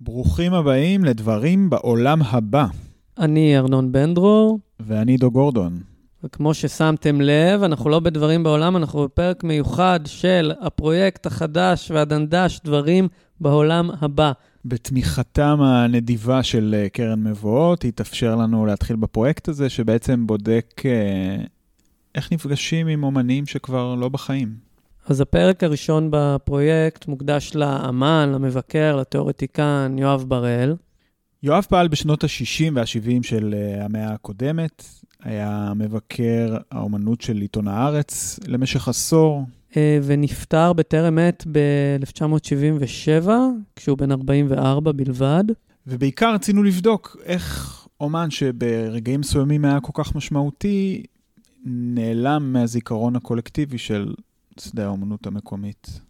ברוכים הבאים לדברים בעולם הבא. אני ארנון בן דרור, ואני דו גורדון. וכמו ששמתם לב, אנחנו לא בדברים בעולם, אנחנו בפרק מיוחד של הפרויקט החדש והדנדש דברים בעולם הבא. בתמיכתם הנדיבה של אה, קרן מבואות, התאפשר לנו להתחיל בפרויקט הזה, שבעצם בודק אה, איך נפגשים עם אומנים שכבר לא בחיים. אז הפרק הראשון בפרויקט מוקדש לאמן, למבקר, לתיאורטיקן יואב בראל. יואב פעל בשנות ה-60 וה-70 של אה, המאה הקודמת, היה מבקר האומנות של עיתון הארץ למשך עשור. אה, ונפטר בטרם עת ב-1977, כשהוא בן 44 בלבד. ובעיקר רצינו לבדוק איך אומן שברגעים מסוימים היה כל כך משמעותי, נעלם מהזיכרון הקולקטיבי של שדה האומנות המקומית.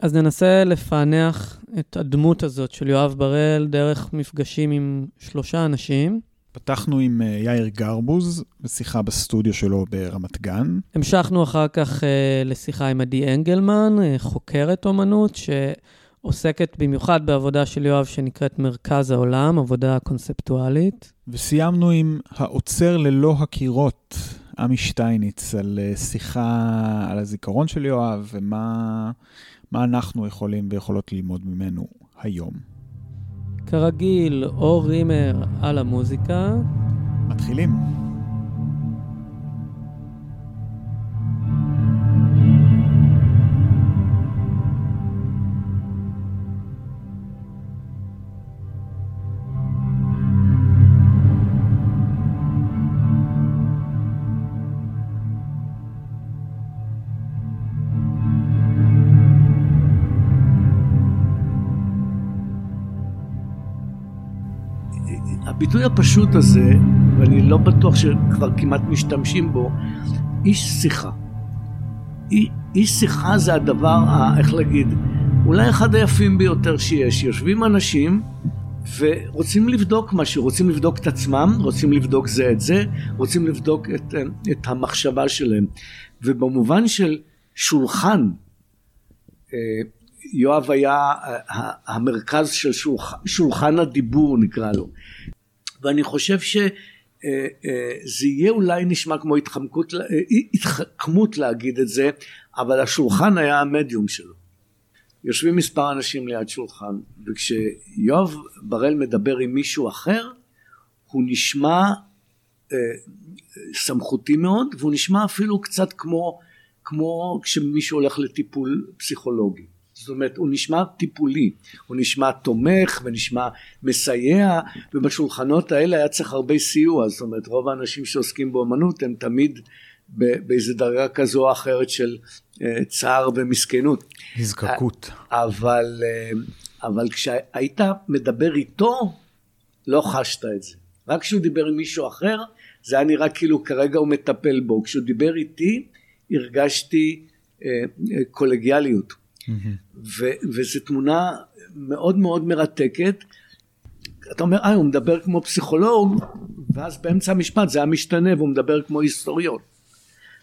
אז ננסה לפענח את הדמות הזאת של יואב בראל דרך מפגשים עם שלושה אנשים. פתחנו עם אה, יאיר גרבוז, בשיחה בסטודיו שלו ברמת גן. המשכנו אחר כך uh, לשיחה עם עדי אנגלמן, uh, חוקרת אומנות, שעוסקת במיוחד בעבודה של יואב שנקראת מרכז העולם, עבודה קונספטואלית. וסיימנו עם העוצר ללא הקירות, עמי שטייניץ, על uh, שיחה על הזיכרון של יואב ומה אנחנו יכולים ויכולות ללמוד ממנו היום. כרגיל, אור רימר על המוזיקה. מתחילים. הביטוי הפשוט הזה, ואני לא בטוח שכבר כמעט משתמשים בו, איש שיחה. איש שיחה זה הדבר, איך להגיד, אולי אחד היפים ביותר שיש. יושבים אנשים ורוצים לבדוק משהו, רוצים לבדוק את עצמם, רוצים לבדוק זה את זה, רוצים לבדוק את, את המחשבה שלהם. ובמובן של שולחן, אה, יואב היה אה, המרכז של שולחן, שולחן הדיבור נקרא לו. ואני חושב שזה אה, אה, יהיה אולי נשמע כמו התחמקות, אה, התחכמות להגיד את זה, אבל השולחן היה המדיום שלו. יושבים מספר אנשים ליד שולחן, וכשיואב בראל מדבר עם מישהו אחר, הוא נשמע סמכותי מאוד, והוא נשמע אפילו קצת כמו, כמו כשמישהו הולך לטיפול פסיכולוגי. זאת אומרת הוא נשמע טיפולי, הוא נשמע תומך ונשמע מסייע ובשולחנות האלה היה צריך הרבה סיוע, זאת אומרת רוב האנשים שעוסקים באמנות הם תמיד באיזה דרגה כזו או אחרת של אה, צער ומסכנות. נזקקות. אבל, אה, אבל כשהיית מדבר איתו לא חשת את זה, רק כשהוא דיבר עם מישהו אחר זה היה נראה כאילו כרגע הוא מטפל בו, כשהוא דיבר איתי הרגשתי אה, קולגיאליות. ו- וזו תמונה מאוד מאוד מרתקת. אתה אומר, אה, הוא מדבר כמו פסיכולוג, ואז באמצע המשפט זה היה משתנה והוא מדבר כמו היסטוריון.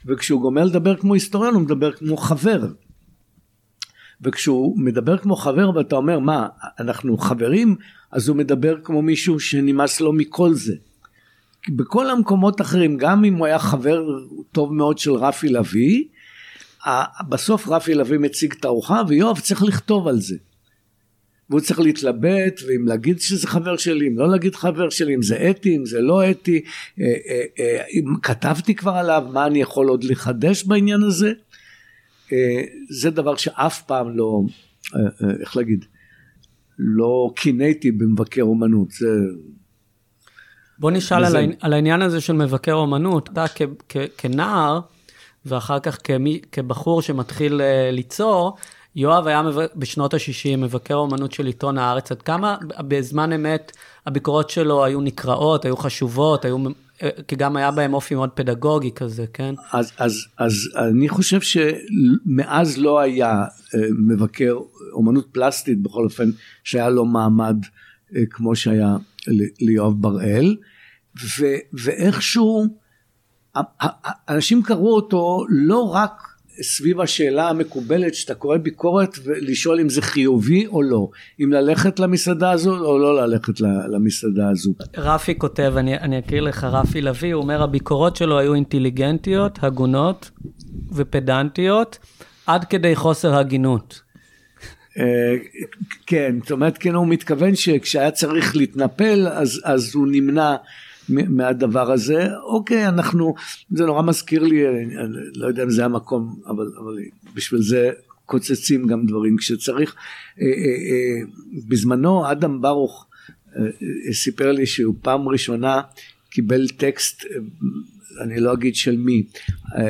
וכשהוא גומר לדבר כמו היסטוריון הוא מדבר כמו חבר. וכשהוא מדבר כמו חבר ואתה אומר מה אנחנו חברים אז הוא מדבר כמו מישהו שנמאס לו מכל זה. בכל המקומות האחרים גם אם הוא היה חבר טוב מאוד של רפי לביא בסוף רפי לביא מציג את הארוחה ויואב צריך לכתוב על זה. והוא צריך להתלבט ואם להגיד שזה חבר שלי אם לא להגיד חבר שלי אם זה אתי אם זה לא אתי. אה, אה, אה, אם כתבתי כבר עליו מה אני יכול עוד לחדש בעניין הזה? זה דבר שאף פעם לא איך להגיד לא קינאתי במבקר אומנות זה בוא נשאל וזה... על העניין הזה של מבקר אומנות. אתה כנער ואחר כך כמי, כבחור שמתחיל uh, ליצור, יואב היה בשנות ה-60 מבקר אומנות של עיתון הארץ, עד כמה בזמן אמת הביקורות שלו היו נקראות, היו חשובות, היו, אה, כי גם היה בהם אופי מאוד פדגוגי כזה, כן? אז, אז, אז אני חושב שמאז לא היה אה, מבקר אומנות פלסטית, בכל אופן, שהיה לו מעמד כמו שהיה ליואב בראל, ו, ואיכשהו אנשים קראו אותו לא רק סביב השאלה המקובלת שאתה קורא ביקורת ולשאול אם זה חיובי או לא, אם ללכת למסעדה הזו או לא ללכת למסעדה הזו. רפי כותב, אני, אני אקריא לך, רפי לביא, הוא אומר הביקורות שלו היו אינטליגנטיות, הגונות ופדנטיות, עד כדי חוסר הגינות. אה, כן, זאת אומרת, כן, הוא מתכוון שכשהיה צריך להתנפל, אז, אז הוא נמנע מהדבר הזה. אוקיי, אנחנו, זה נורא מזכיר לי, אני לא יודע אם זה המקום, אבל, אבל בשביל זה קוצצים גם דברים כשצריך. אה, אה, בזמנו אדם ברוך סיפר לי שהוא פעם ראשונה קיבל טקסט, אני לא אגיד של מי,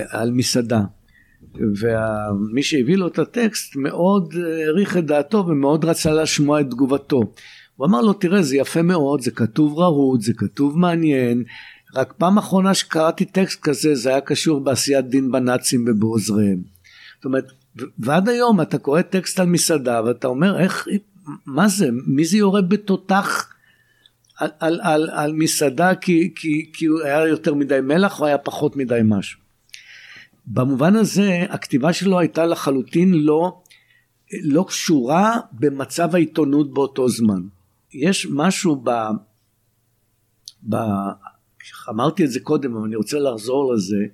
על מסעדה. ומי שהביא לו את הטקסט מאוד העריך את דעתו ומאוד רצה לשמוע את תגובתו. הוא אמר לו תראה זה יפה מאוד זה כתוב רהוט זה כתוב מעניין רק פעם אחרונה שקראתי טקסט כזה זה היה קשור בעשיית דין בנאצים ובעוזריהם. זאת אומרת ועד היום אתה קורא טקסט על מסעדה ואתה אומר איך מה זה מי זה יורה בתותח על, על, על, על מסעדה כי, כי, כי היה יותר מדי מלח או היה פחות מדי משהו. במובן הזה הכתיבה שלו הייתה לחלוטין לא, לא קשורה במצב העיתונות באותו זמן. יש משהו ב... ב... אמרתי את זה קודם אבל אני רוצה לחזור לזה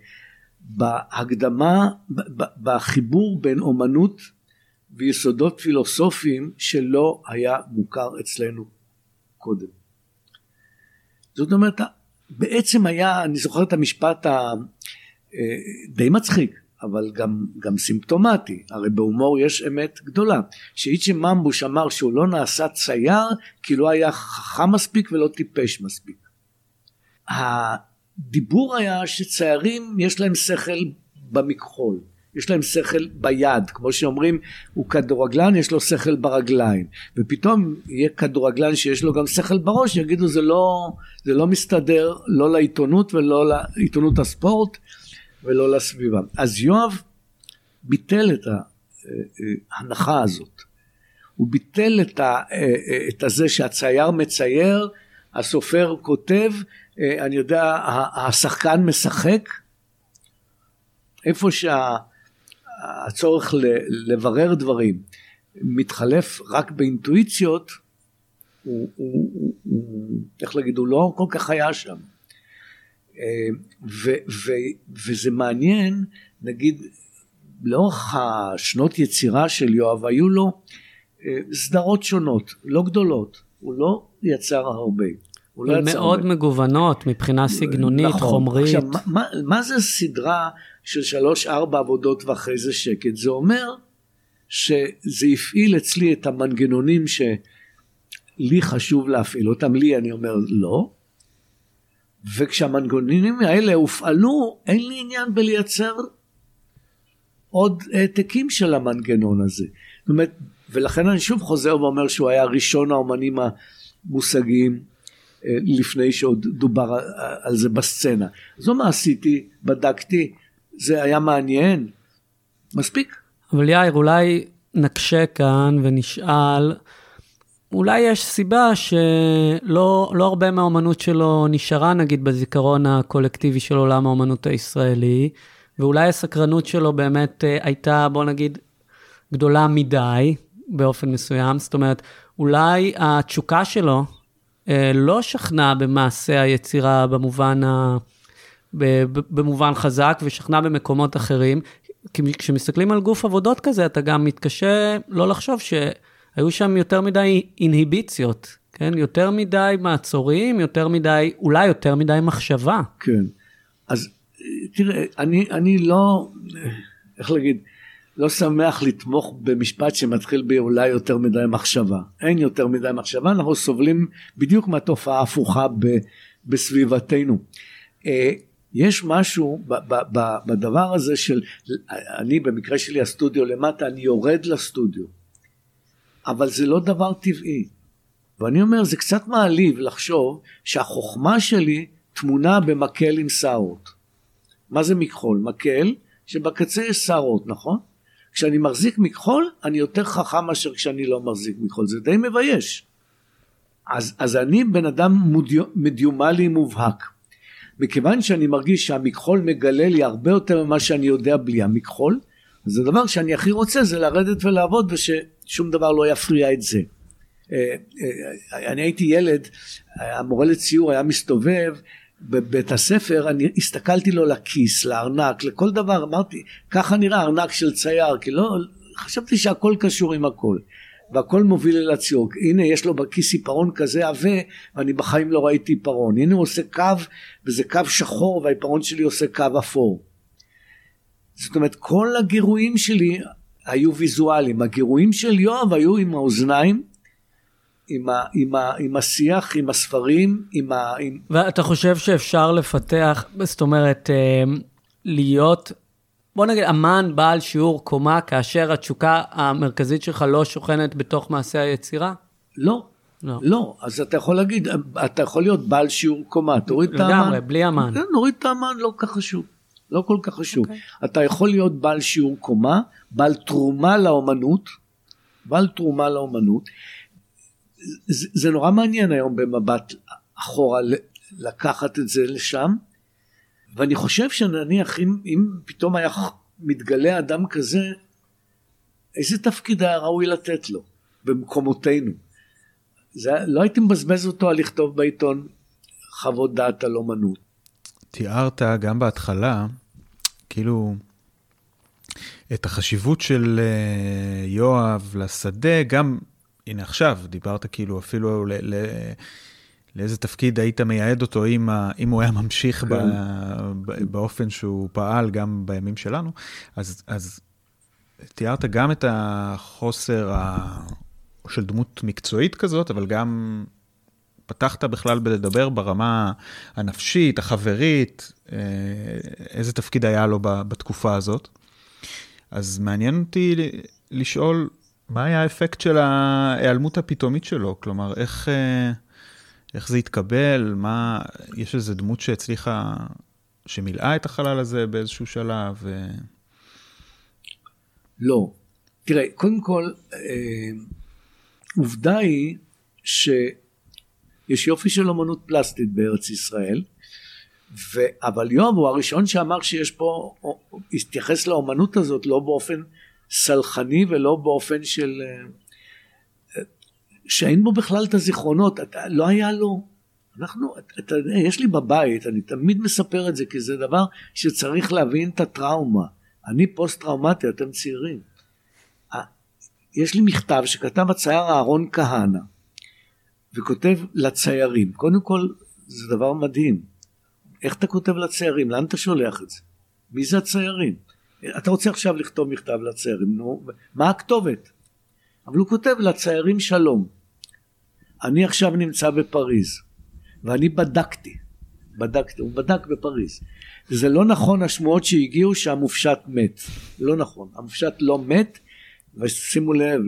בהקדמה בחיבור בין אומנות ויסודות פילוסופיים שלא היה מוכר אצלנו קודם. זאת אומרת בעצם היה אני זוכר את המשפט די מצחיק, אבל גם, גם סימפטומטי, הרי בהומור יש אמת גדולה, שאיצ'י ממבוש אמר שהוא לא נעשה צייר כי לא היה חכם מספיק ולא טיפש מספיק. הדיבור היה שציירים יש להם שכל במכחול, יש להם שכל ביד, כמו שאומרים הוא כדורגלן יש לו שכל ברגליים, ופתאום יהיה כדורגלן שיש לו גם שכל בראש, יגידו זה לא, זה לא מסתדר לא לעיתונות ולא לעיתונות הספורט ולא לסביבה. אז יואב ביטל את ההנחה הזאת. הוא ביטל את, ה, את הזה שהצייר מצייר, הסופר כותב, אני יודע, השחקן משחק, איפה שהצורך לברר דברים מתחלף רק באינטואיציות, הוא, הוא, הוא, הוא, איך להגיד, הוא לא כל כך היה שם. ו, ו, וזה מעניין, נגיד, לאורך השנות יצירה של יואב היו לו אה, סדרות שונות, לא גדולות, הוא לא יצר הרבה. הוא לא יצר מאוד הרבה. מגוונות מבחינה סגנונית, נכון. חומרית. עכשיו, מה, מה זה סדרה של שלוש ארבע עבודות ואחרי זה שקט? זה אומר שזה הפעיל אצלי את המנגנונים שלי חשוב להפעיל אותם, לי אני אומר לא, וכשהמנגנונים האלה הופעלו, אין לי עניין בלייצר עוד העתקים של המנגנון הזה. זאת אומרת, ולכן אני שוב חוזר ואומר שהוא היה ראשון האומנים המושגיים אה, לפני שעוד דובר על זה בסצנה. זו מה עשיתי, בדקתי, זה היה מעניין, מספיק. אבל יאיר, אולי נקשה כאן ונשאל, אולי יש סיבה שלא לא הרבה מהאומנות שלו נשארה נגיד בזיכרון הקולקטיבי של עולם האומנות הישראלי, ואולי הסקרנות שלו באמת אה, הייתה, בוא נגיד, גדולה מדי באופן מסוים. זאת אומרת, אולי התשוקה שלו אה, לא שכנה במעשה היצירה במובן, ה... במובן חזק ושכנה במקומות אחרים. כי כשמסתכלים על גוף עבודות כזה, אתה גם מתקשה לא לחשוב ש... היו שם יותר מדי אינהיביציות, כן? יותר מדי מעצורים, יותר מדי, אולי יותר מדי מחשבה. כן. אז תראה, אני, אני לא, איך להגיד, לא שמח לתמוך במשפט שמתחיל באולי יותר מדי מחשבה. אין יותר מדי מחשבה, אנחנו סובלים בדיוק מהתופעה ההפוכה ב, בסביבתנו. אה, יש משהו ב, ב, ב, בדבר הזה של, אני במקרה שלי הסטודיו למטה, אני יורד לסטודיו. אבל זה לא דבר טבעי. ואני אומר, זה קצת מעליב לחשוב שהחוכמה שלי טמונה במקל עם שערות. מה זה מכחול? מקל שבקצה יש שערות, נכון? כשאני מחזיק מכחול, אני יותר חכם מאשר כשאני לא מחזיק מכחול. זה די מבייש. אז, אז אני בן אדם מדיומלי מובהק. מכיוון שאני מרגיש שהמכחול מגלה לי הרבה יותר ממה שאני יודע בלי המכחול, אז הדבר שאני הכי רוצה זה לרדת ולעבוד וששום דבר לא יפריע את זה. אה, אה, אני הייתי ילד, המורה לציור היה מסתובב בבית הספר, אני הסתכלתי לו לכיס, לארנק, לכל דבר, אמרתי, ככה נראה ארנק של צייר, כי לא, חשבתי שהכל קשור עם הכל. והכל מוביל אל הציור. הנה יש לו בכיס עיפרון כזה עבה ואני בחיים לא ראיתי עיפרון. הנה הוא עושה קו וזה קו שחור והעיפרון שלי עושה קו אפור. זאת אומרת כל הגירויים שלי היו ויזואליים. הגירויים של יואב היו עם האוזניים, עם, ה, עם, ה, עם השיח, עם הספרים, עם ה... עם... ואתה חושב שאפשר לפתח, זאת אומרת, אה, להיות בוא נגיד, אמן בעל שיעור קומה כאשר התשוקה המרכזית שלך לא שוכנת בתוך מעשה היצירה? לא. לא. לא, אז אתה יכול להגיד, אתה יכול להיות בעל שיעור קומה, תוריד את האמן. לגמרי, בלי אמן. כן, נוריד את האמן, לא כל כך חשוב. לא כל כך חשוב. Okay. אוקיי. אתה יכול להיות בעל שיעור קומה, בעל תרומה לאומנות, בעל תרומה לאומנות. זה, זה נורא מעניין היום במבט אחורה לקחת את זה לשם. ואני חושב שנניח אם, אם פתאום היה מתגלה אדם כזה, איזה תפקיד היה ראוי לתת לו במקומותינו? זה, לא הייתי מבזבז אותו על לכתוב בעיתון חוות דעת על אומנות. תיארת גם בהתחלה, כאילו, את החשיבות של uh, יואב לשדה, גם, הנה עכשיו, דיברת כאילו אפילו ל... ל לאיזה תפקיד היית מייעד אותו אם, ה, אם הוא היה ממשיך כן. ב, ב, באופן שהוא פעל גם בימים שלנו. אז, אז תיארת גם את החוסר ה, של דמות מקצועית כזאת, אבל גם פתחת בכלל בלדבר ברמה הנפשית, החברית, אה, איזה תפקיד היה לו בתקופה הזאת. אז מעניין אותי לשאול, מה היה האפקט של ההיעלמות הפתאומית שלו? כלומר, איך... אה, איך זה התקבל? מה, יש איזו דמות שהצליחה, שמילאה את החלל הזה באיזשהו שלב? לא. תראה, קודם כל, אה, עובדה היא שיש יופי של אמנות פלסטית בארץ ישראל, ו... אבל יואב הוא הראשון שאמר שיש פה, התייחס לאמנות הזאת לא באופן סלחני ולא באופן של אה, שאין בו בכלל את הזיכרונות, אתה, לא היה לו. אנחנו, אתה יודע, יש לי בבית, אני תמיד מספר את זה, כי זה דבר שצריך להבין את הטראומה. אני פוסט טראומטי, אתם צעירים. יש לי מכתב שכתב הצייר אהרון כהנא, וכותב לציירים. קודם כל, זה דבר מדהים. איך אתה כותב לציירים? לאן אתה שולח את זה? מי זה הציירים? אתה רוצה עכשיו לכתוב מכתב לציירים, נו, מה הכתובת? אבל הוא כותב לציירים שלום. אני עכשיו נמצא בפריז, ואני בדקתי, בדקתי, הוא בדק בפריז. זה לא נכון השמועות שהגיעו שהמופשט מת, לא נכון, המופשט לא מת, ושימו לב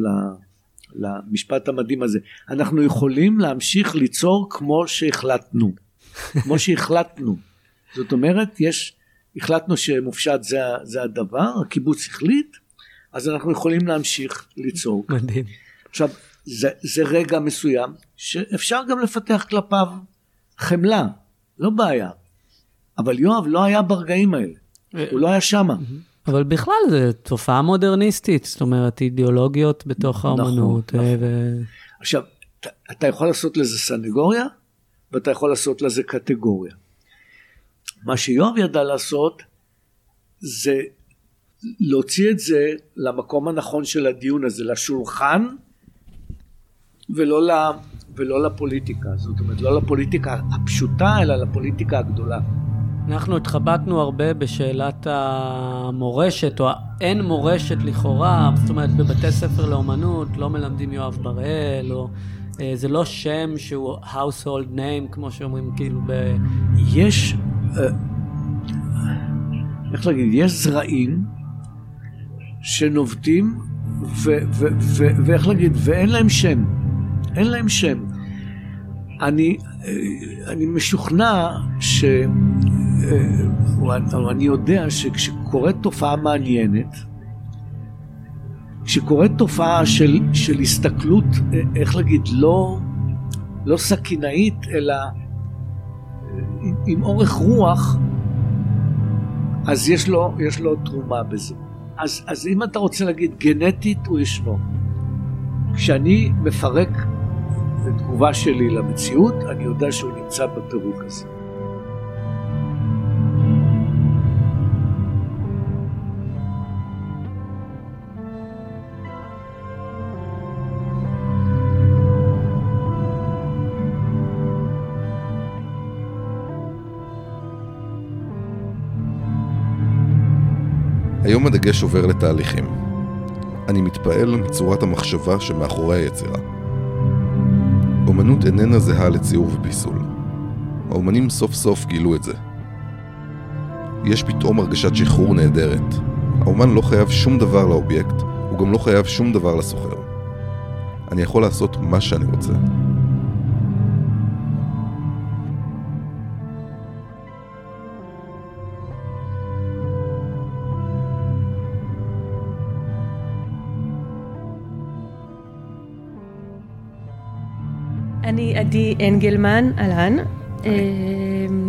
למשפט המדהים הזה, אנחנו יכולים להמשיך ליצור כמו שהחלטנו, כמו שהחלטנו. זאת אומרת, יש, החלטנו שמופשט זה, זה הדבר, הקיבוץ החליט, אז אנחנו יכולים להמשיך ליצור. מדהים. עכשיו, זה, זה רגע מסוים שאפשר גם לפתח כלפיו חמלה, לא בעיה. אבל יואב לא היה ברגעים האלה, הוא לא היה שמה. אבל בכלל זו תופעה מודרניסטית, זאת אומרת אידיאולוגיות בתוך נכון, האומנות. נכון, נכון. ו... עכשיו, אתה יכול לעשות לזה סנגוריה ואתה יכול לעשות לזה קטגוריה. מה שיואב ידע לעשות זה להוציא את זה למקום הנכון של הדיון הזה, לשולחן ולא, ל, ולא לפוליטיקה, זאת אומרת לא לפוליטיקה הפשוטה אלא לפוליטיקה הגדולה. אנחנו התחבטנו הרבה בשאלת המורשת, או האין מורשת לכאורה, זאת אומרת בבתי ספר לאומנות לא מלמדים יואב בראל, או אה, זה לא שם שהוא household name, כמו שאומרים כאילו ב... יש, אה, איך להגיד, יש זרעים שנובטים, ואיך להגיד, ואין להם שם. אין להם שם. אני, אה, אני משוכנע ש... אה, אני יודע שכשקורית תופעה מעניינת, כשקורית תופעה של, של הסתכלות, אה, איך להגיד, לא, לא סכינאית, אלא עם אורך רוח, אז יש לו, יש לו תרומה בזה. אז, אז אם אתה רוצה להגיד גנטית, הוא ישנו. כשאני מפרק את תגובה שלי למציאות, אני יודע שהוא נמצא בפירוק הזה. הדגש עובר לתהליכים. אני מתפעל מצורת המחשבה שמאחורי היצירה. אומנות איננה זהה לציור ופיסול. האומנים סוף סוף גילו את זה. יש פתאום הרגשת שחרור נהדרת. האומן לא חייב שום דבר לאובייקט, הוא גם לא חייב שום דבר לסוחר. אני יכול לעשות מה שאני רוצה. אני עדי אנגלמן, אהלן. אה,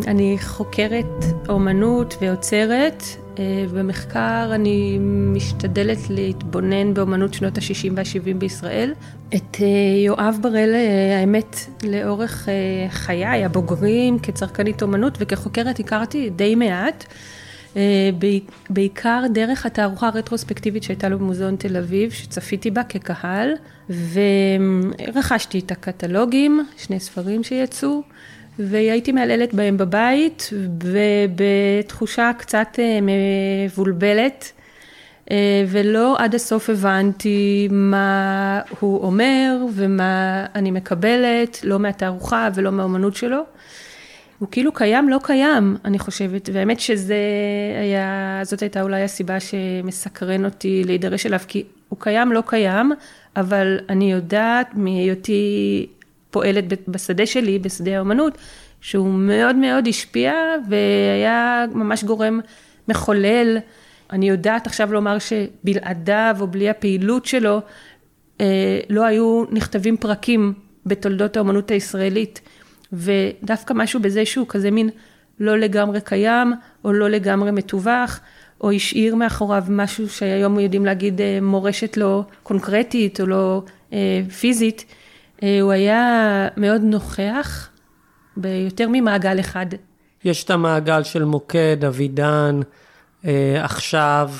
אני חוקרת אומנות ועוצרת. אה, במחקר אני משתדלת להתבונן באומנות שנות ה-60 וה-70 בישראל. את אה, יואב בראל, האמת, לאורך חיי הבוגרים כצרכנית אומנות וכחוקרת הכרתי די מעט. בעיקר דרך התערוכה הרטרוספקטיבית שהייתה לו במוזיאון תל אביב, שצפיתי בה כקהל, ורכשתי את הקטלוגים, שני ספרים שיצאו, והייתי מהללת בהם בבית, ובתחושה קצת אה, מבולבלת, אה, ולא עד הסוף הבנתי מה הוא אומר ומה אני מקבלת, לא מהתערוכה ולא מהאומנות שלו. הוא כאילו קיים, לא קיים, אני חושבת, והאמת שזה היה, זאת הייתה אולי הסיבה שמסקרן אותי להידרש אליו, כי הוא קיים, לא קיים, אבל אני יודעת מהיותי פועלת בשדה שלי, בשדה האומנות, שהוא מאוד מאוד השפיע והיה ממש גורם מחולל. אני יודעת עכשיו לומר שבלעדיו או בלי הפעילות שלו, אה, לא היו נכתבים פרקים בתולדות האומנות הישראלית. ודווקא משהו בזה שהוא כזה מין לא לגמרי קיים, או לא לגמרי מתווך, או השאיר מאחוריו משהו שהיום יודעים להגיד אה, מורשת לא קונקרטית או לא אה, פיזית, אה, הוא היה מאוד נוכח ביותר ממעגל אחד. יש את המעגל של מוקד, אבידן, עכשיו,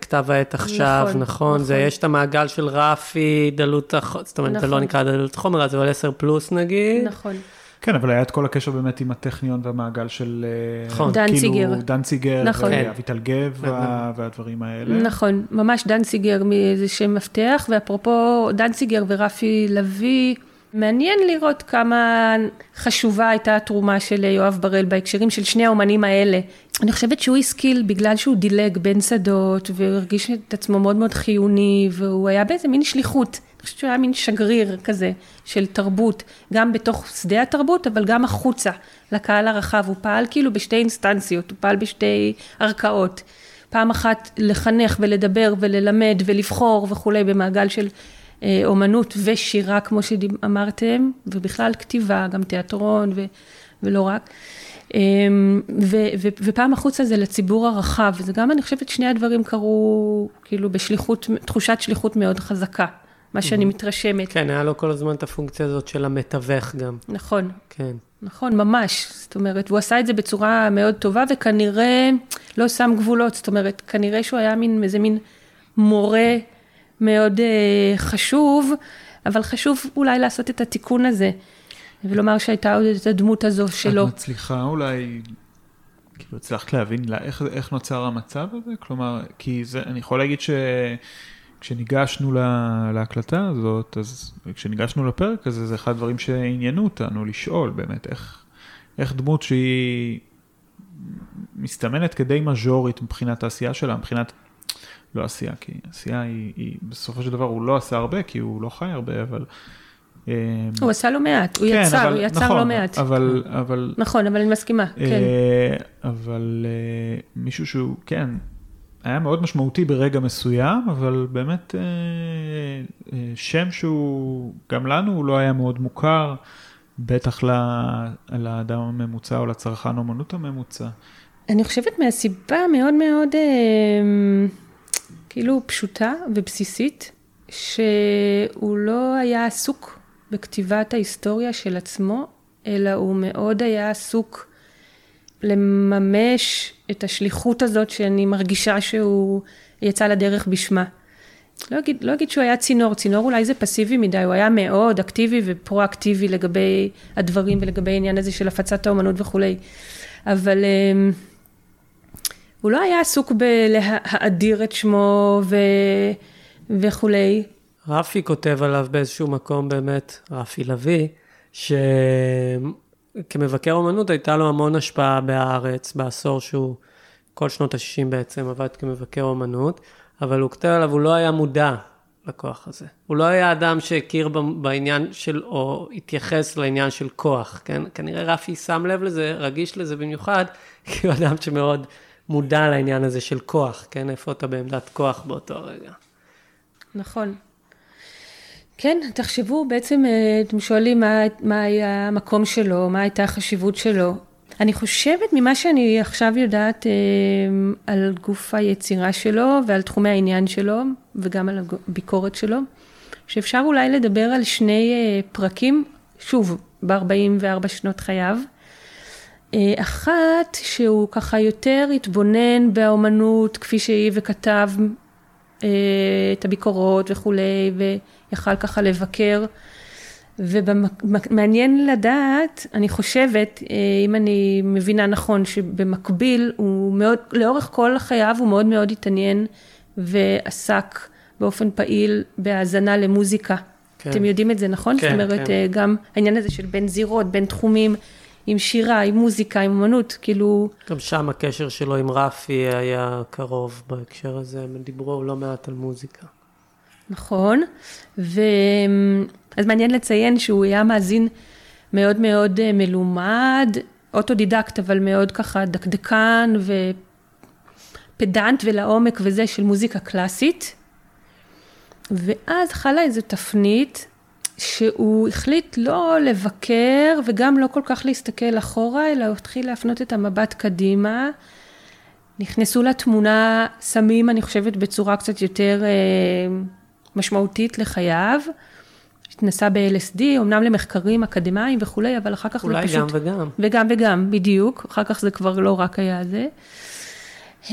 כתב העת עכשיו, נכון, נכון, נכון. זה, יש את המעגל של רפי, דלות, זאת אומרת, נכון. זה לא נכון. נקרא דלות חומר, זה אבל 10 פלוס נגיד. נכון. כן, אבל היה את כל הקשר באמת עם הטכניון והמעגל של... אה, נכון. דנציגר. כאילו, דנציגר, נכון. ואביטל גב והדברים האלה. נכון, ממש דנציגר מאיזה שם מפתח, ואפרופו דנציגר ורפי לביא, מעניין לראות כמה חשובה הייתה התרומה של יואב בראל בהקשרים של שני האומנים האלה. אני חושבת שהוא השכיל בגלל שהוא דילג בין שדות והרגיש את עצמו מאוד מאוד חיוני והוא היה באיזה מין שליחות. אני חושבת שהוא היה מין שגריר כזה של תרבות, גם בתוך שדה התרבות, אבל גם החוצה, לקהל הרחב. הוא פעל כאילו בשתי אינסטנציות, הוא פעל בשתי ערכאות. פעם אחת לחנך ולדבר וללמד ולבחור וכולי במעגל של אומנות ושירה, כמו שאמרתם, ובכלל כתיבה, גם תיאטרון ו, ולא רק. אמ, ו, ו, ופעם החוצה זה לציבור הרחב, וזה גם, אני חושבת, שני הדברים קרו כאילו בשליחות, תחושת שליחות מאוד חזקה. מה שאני מתרשמת. כן, היה לו כל הזמן את הפונקציה הזאת של המתווך גם. נכון. כן. נכון, ממש. זאת אומרת, והוא עשה את זה בצורה מאוד טובה, וכנראה לא שם גבולות. זאת אומרת, כנראה שהוא היה מין, איזה מין מורה מאוד uh, חשוב, אבל חשוב אולי לעשות את התיקון הזה, ולומר שהייתה עוד את הדמות הזו שלו. את מצליחה אולי, כאילו הצלחת להבין לה, איך, איך נוצר המצב הזה? כלומר, כי זה, אני יכול להגיד ש... כשניגשנו לה, להקלטה הזאת, אז כשניגשנו לפרק הזה, זה אחד הדברים שעניינו אותנו, לשאול באמת איך, איך דמות שהיא מסתמנת כדי מז'ורית מבחינת העשייה שלה, מבחינת, לא עשייה, כי עשייה היא, היא, בסופו של דבר הוא לא עשה הרבה, כי הוא לא חי הרבה, אבל... אמ, הוא עשה לא מעט, הוא כן, יצר, אבל, הוא יצר נכון, לא מעט. אבל, אבל... נכון, אבל אני מסכימה, כן. אה, אבל אה, מישהו שהוא, כן, היה מאוד משמעותי ברגע מסוים, אבל באמת אה, אה, שם שהוא, גם לנו הוא לא היה מאוד מוכר, בטח לאדם הממוצע או לצרכן אומנות הממוצע. אני חושבת מהסיבה מאוד מאוד, אה, כאילו פשוטה ובסיסית, שהוא לא היה עסוק בכתיבת ההיסטוריה של עצמו, אלא הוא מאוד היה עסוק לממש את השליחות הזאת שאני מרגישה שהוא יצא לדרך בשמה. לא אגיד, לא אגיד שהוא היה צינור, צינור אולי זה פסיבי מדי, הוא היה מאוד אקטיבי ופרו-אקטיבי לגבי הדברים ולגבי העניין הזה של הפצת האומנות וכולי. אבל אמ, הוא לא היה עסוק בלהאדיר את שמו ו... וכולי. רפי כותב עליו באיזשהו מקום באמת, רפי לביא, שכמבקר אומנות הייתה לו המון השפעה בהארץ, בעשור שהוא, כל שנות ה-60 בעצם עבד כמבקר אומנות, אבל הוא כותב עליו, הוא לא היה מודע לכוח הזה. הוא לא היה אדם שהכיר בעניין של, או התייחס לעניין של כוח, כן? כנראה רפי שם לב לזה, רגיש לזה במיוחד, כי הוא אדם שמאוד מודע לעניין הזה של כוח, כן? איפה אתה בעמדת כוח באותו רגע. נכון. כן, תחשבו, בעצם אה, אתם שואלים מה, מה היה המקום שלו, מה הייתה החשיבות שלו. אני חושבת ממה שאני עכשיו יודעת אה, על גוף היצירה שלו ועל תחומי העניין שלו וגם על הביקורת שלו, שאפשר אולי לדבר על שני אה, פרקים, שוב, ב-44 שנות חייו. אה, אחת, שהוא ככה יותר התבונן באומנות כפי שהיא וכתב את הביקורות וכולי, ויכל ככה לבקר. ומעניין לדעת, אני חושבת, אה, אם אני מבינה נכון, שבמקביל הוא מאוד, לאורך כל חייו הוא מאוד מאוד התעניין ועסק באופן פעיל בהאזנה למוזיקה. כן. אתם יודעים את זה, נכון? כן, זאת אומרת, כן. אה, גם העניין הזה של בין זירות, בין תחומים, עם שירה, עם מוזיקה, עם אמנות, כאילו... גם שם הקשר שלו עם רפי היה קרוב בהקשר הזה, הם דיברו לא מעט על מוזיקה. נכון, ו... אז מעניין לציין שהוא היה מאזין מאוד מאוד אה, מלומד, אוטודידקט, אבל מאוד ככה דקדקן ופדנט ולעומק וזה של מוזיקה קלאסית. ואז חלה איזו תפנית שהוא החליט לא לבקר וגם לא כל כך להסתכל אחורה, אלא הוא התחיל להפנות את המבט קדימה. נכנסו לתמונה סמים, אני חושבת, בצורה קצת יותר אה, משמעותית לחייו. התנסה ב-LSD, אמנם למחקרים אקדמיים וכולי, אבל אחר כך זה פשוט... אולי גם וגם. וגם וגם, בדיוק. אחר כך זה כבר לא רק היה זה.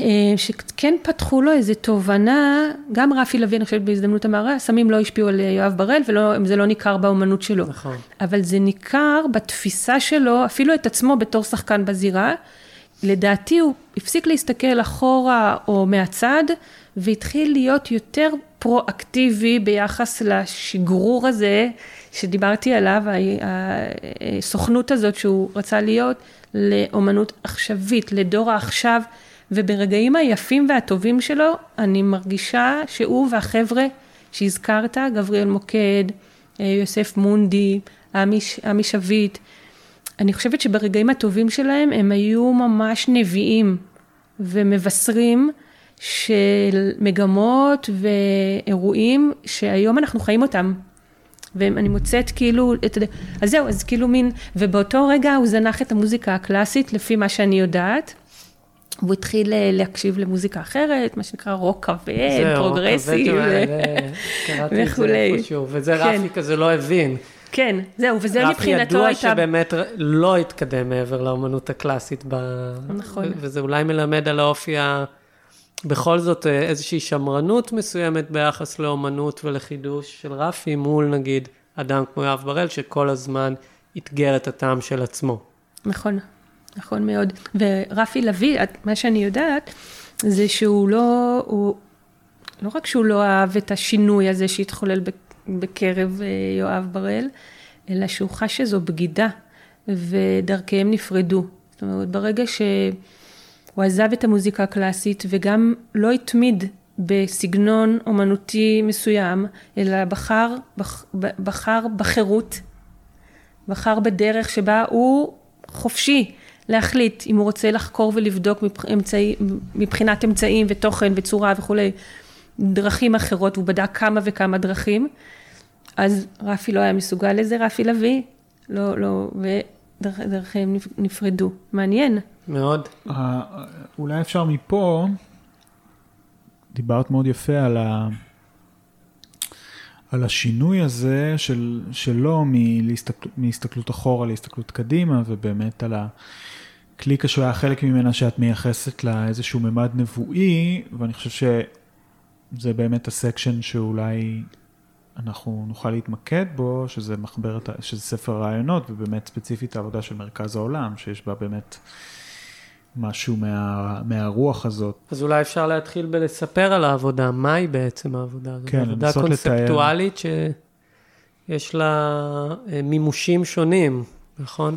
אה, שכן פתחו לו איזו תובנה, גם רפי לביא, אני חושבת בהזדמנות המערה, הסמים לא השפיעו על יואב בראל, וזה לא ניכר באומנות שלו. נכון. אבל זה ניכר בתפיסה שלו, אפילו את עצמו בתור שחקן בזירה. לדעתי הוא הפסיק להסתכל אחורה או מהצד, והתחיל להיות יותר פרואקטיבי ביחס לשגרור הזה שדיברתי עליו, הסוכנות הזאת שהוא רצה להיות לאומנות עכשווית, לדור העכשיו, וברגעים היפים והטובים שלו, אני מרגישה שהוא והחבר'ה שהזכרת, גבריאל מוקד, יוסף מונדי, עמי שביט, אני חושבת שברגעים הטובים שלהם הם היו ממש נביאים ומבשרים של מגמות ואירועים שהיום אנחנו חיים אותם. ואני מוצאת כאילו, את, אז זהו, אז כאילו מין, ובאותו רגע הוא זנח את המוזיקה הקלאסית לפי מה שאני יודעת. הוא התחיל אה, להקשיב למוזיקה אחרת, מה שנקרא רוק כבד, פרוגרסיב וכולי. וזה כן. רפי כזה לא הבין. כן, זהו, וזה מבחינתו הייתה... רפי ידוע שבאמת לא התקדם מעבר לאמנות הקלאסית. ב... נכון. וזה אולי מלמד על האופי ה... בכל זאת אה, איזושהי שמרנות מסוימת ביחס לאומנות ולחידוש של רפי מול נגיד אדם כמו יואב בראל, שכל הזמן אתגר את הטעם של עצמו. נכון, נכון מאוד. ורפי לביא, מה שאני יודעת, זה שהוא לא, הוא, לא רק שהוא לא אהב את השינוי הזה שהתחולל בקרב אה, יואב בראל, אלא שהוא חש שזו בגידה, ודרכיהם נפרדו. זאת אומרת, ברגע ש... הוא עזב את המוזיקה הקלאסית וגם לא התמיד בסגנון אומנותי מסוים, אלא בחר, בח, בחר בחירות, בחר בדרך שבה הוא חופשי להחליט אם הוא רוצה לחקור ולבדוק אמצעי, מבחינת אמצעים ותוכן וצורה וכולי, דרכים אחרות, הוא בדק כמה וכמה דרכים. אז רפי לא היה מסוגל לזה, רפי לביא, לא, לא, ודרכיהם נפרדו. מעניין. מאוד. אולי אפשר מפה דיברת מאוד יפה על, ה, על השינוי הזה של, שלו מלהסתכל, מהסתכלות אחורה להסתכלות קדימה, ובאמת על הקליקה שהוא היה חלק ממנה שאת מייחסת לה איזשהו ממד נבואי, ואני חושב שזה באמת הסקשן שאולי אנחנו נוכל להתמקד בו, שזה מחברת, שזה ספר רעיונות, ובאמת ספציפית העבודה של מרכז העולם, שיש בה באמת משהו מה, מהרוח הזאת. אז אולי אפשר להתחיל בלספר על העבודה, מהי בעצם העבודה הזאת? כן, עבודה קונספטואלית שיש לה אה, מימושים שונים, נכון?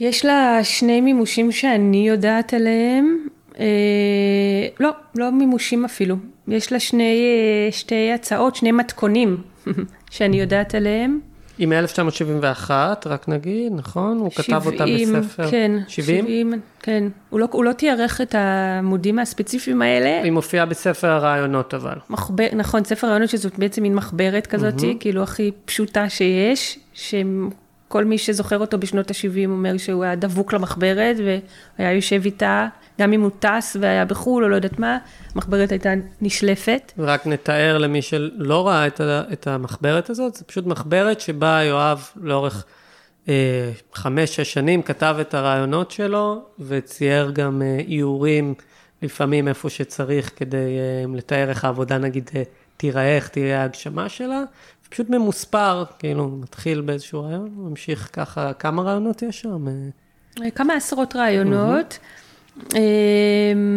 יש לה שני מימושים שאני יודעת עליהם. אה, לא, לא מימושים אפילו. יש לה שני, אה, שתי הצעות, שני מתכונים שאני יודעת עליהם. היא מ-1971, רק נגיד, נכון? הוא 70, כתב אותה בספר. כן, 70? 70, כן. הוא לא, הוא לא תיארך את העמודים הספציפיים האלה. היא מופיעה בספר הרעיונות אבל. מחבר, נכון, ספר הרעיונות שזאת בעצם מין מחברת כזאת, mm-hmm. כאילו הכי פשוטה שיש, שכל מי שזוכר אותו בשנות ה-70 אומר שהוא היה דבוק למחברת, והיה יושב איתה גם אם הוא טס והיה בחו"ל או לא יודעת מה, המחברת הייתה נשלפת. ורק נתאר למי שלא ראה את, ה, את המחברת הזאת, זה פשוט מחברת שבה יואב לאורך אה, חמש, שש שנים כתב את הרעיונות שלו, וצייר גם אה, איורים לפעמים איפה שצריך כדי אה, לתאר איך העבודה נגיד אה, תיראה, איך תהיה ההגשמה שלה. פשוט ממוספר, כאילו, מתחיל באיזשהו רעיון, ממשיך ככה, כמה רעיונות יש שם? אה, כמה עשרות רעיונות. Mm-hmm.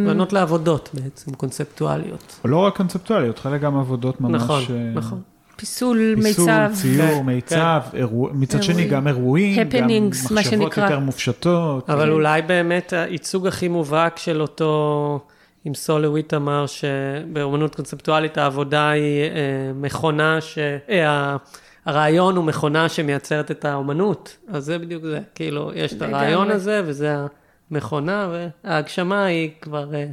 רעיונות לעבודות בעצם, קונספטואליות. לא רק קונספטואליות, חלק גם עבודות ממש... נכון, אה, נכון. פיסול, מיצב. פיסול, ציור, כן, מיצב, כן. מצד שני גם אירועים, גם מחשבות יותר מופשטות. אבל אולי באמת הייצוג הכי מובהק של אותו, אם סולוויט אמר שבאומנות קונספטואלית העבודה היא אה, מכונה, ש... אה, הרעיון הוא מכונה שמייצרת את האומנות, אז זה בדיוק זה, כאילו, יש את הרעיון הזה וזה ה... מכונה, וההגשמה היא כבר אה,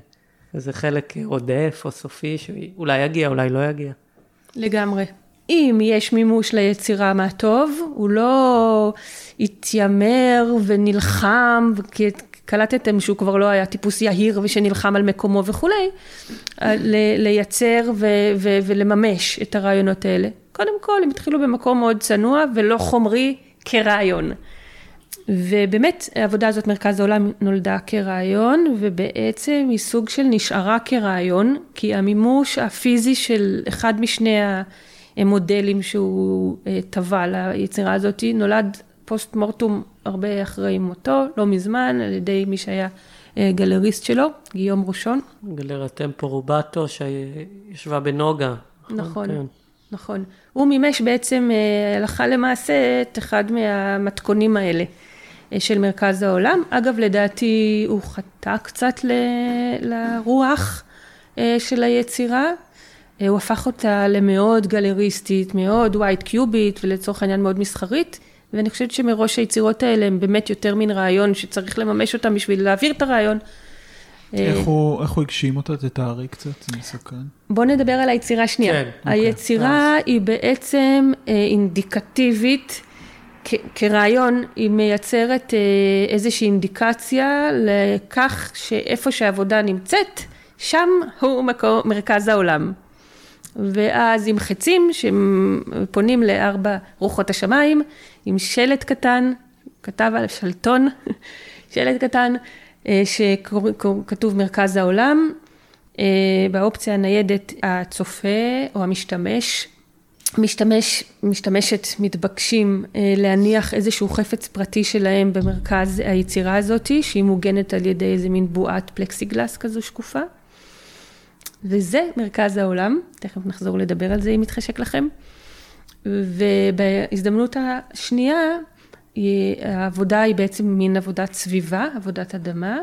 איזה חלק עודף או סופי, שאולי יגיע, אולי לא יגיע. לגמרי. אם יש מימוש ליצירה, מה טוב, הוא לא התיימר ונלחם, כי קלטתם שהוא כבר לא היה טיפוס יהיר ושנלחם על מקומו וכולי, לייצר ו- ו- ולממש את הרעיונות האלה. קודם כל, הם התחילו במקום מאוד צנוע ולא חומרי כרעיון. ובאמת העבודה הזאת, מרכז העולם, נולדה כרעיון, ובעצם היא סוג של נשארה כרעיון, כי המימוש הפיזי של אחד משני המודלים שהוא אה, טבע ליצירה הזאת, נולד פוסט מורטום הרבה אחרי מותו, לא מזמן, על ידי מי שהיה אה, גלריסט שלו, גיום ראשון. גלרת טמפו רובטו, שישבה בנוגה. נכון. כן. נכון. הוא מימש בעצם אה, הלכה למעשה את אחד מהמתכונים האלה. אה, של מרכז העולם. אגב, לדעתי הוא חטא קצת ל, לרוח של היצירה. הוא הפך אותה למאוד גלריסטית, מאוד ווייט קיובית, ולצורך העניין מאוד מסחרית. ואני חושבת שמראש היצירות האלה הם באמת יותר מן רעיון שצריך לממש אותם בשביל להעביר את הרעיון. איך הוא, איך הוא הגשים אותה? תתארי קצת, זה מסוכן. בוא נדבר על היצירה השנייה. כן, אוקיי. היצירה אוקיי. היא בעצם אינדיקטיבית כרעיון היא מייצרת אה, איזושהי אינדיקציה לכך שאיפה שהעבודה נמצאת, שם הוא מקור, מרכז העולם. ואז עם חצים שפונים לארבע רוחות השמיים, עם שלט קטן, כתב על שלטון, שלט קטן, אה, שכתוב מרכז העולם. אה, באופציה הניידת הצופה או המשתמש משתמש, משתמשת, מתבקשים אה, להניח איזשהו חפץ פרטי שלהם במרכז היצירה הזאת, שהיא מוגנת על ידי איזה מין בועת פלקסיגלס כזו שקופה. וזה מרכז העולם, תכף נחזור לדבר על זה אם יתחשק לכם. ובהזדמנות השנייה, העבודה היא בעצם מין עבודת סביבה, עבודת אדמה.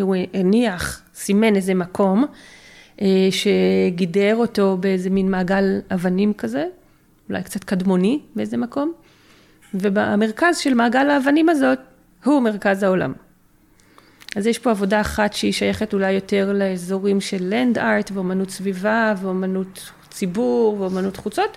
הוא הניח, סימן איזה מקום, אה, שגידר אותו באיזה מין מעגל אבנים כזה, אולי קצת קדמוני באיזה מקום, ובמרכז של מעגל האבנים הזאת הוא מרכז העולם. אז יש פה עבודה אחת שהיא שייכת אולי יותר לאזורים של לנד ארט ואומנות סביבה ואומנות ציבור ואומנות חוצות,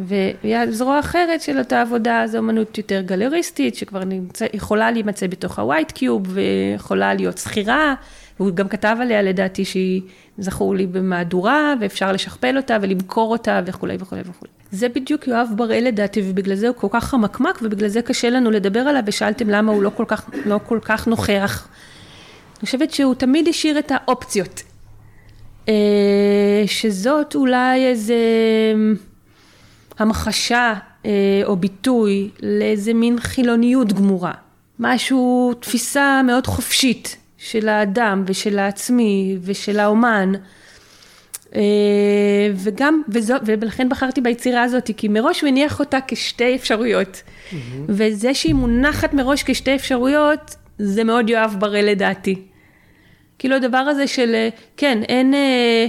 וזרוע אחרת של אותה עבודה זו אומנות יותר גלריסטית, שכבר נמצא, יכולה להימצא בתוך ה-white cube ויכולה להיות שכירה הוא גם כתב עליה לדעתי שהיא, זכור לי, במהדורה, ואפשר לשכפל אותה ולמכור אותה וכולי וכולי וכולי. זה בדיוק יואב בראל לדעתי, ובגלל זה הוא כל כך חמקמק, ובגלל זה קשה לנו לדבר עליו, ושאלתם למה הוא לא כל כך, לא כל כך נוכח. אני חושבת שהוא תמיד השאיר את האופציות. אה, שזאת אולי איזה המחשה אה, או ביטוי לאיזה מין חילוניות גמורה. משהו, תפיסה מאוד חופשית של האדם ושל העצמי ושל האומן. אה, וגם, וזו, ולכן בחרתי ביצירה הזאת, כי מראש הוא הניח אותה כשתי אפשרויות. Mm-hmm. וזה שהיא מונחת מראש כשתי אפשרויות, זה מאוד יואב בראל לדעתי. כאילו הדבר הזה של, אה, כן, אין אה,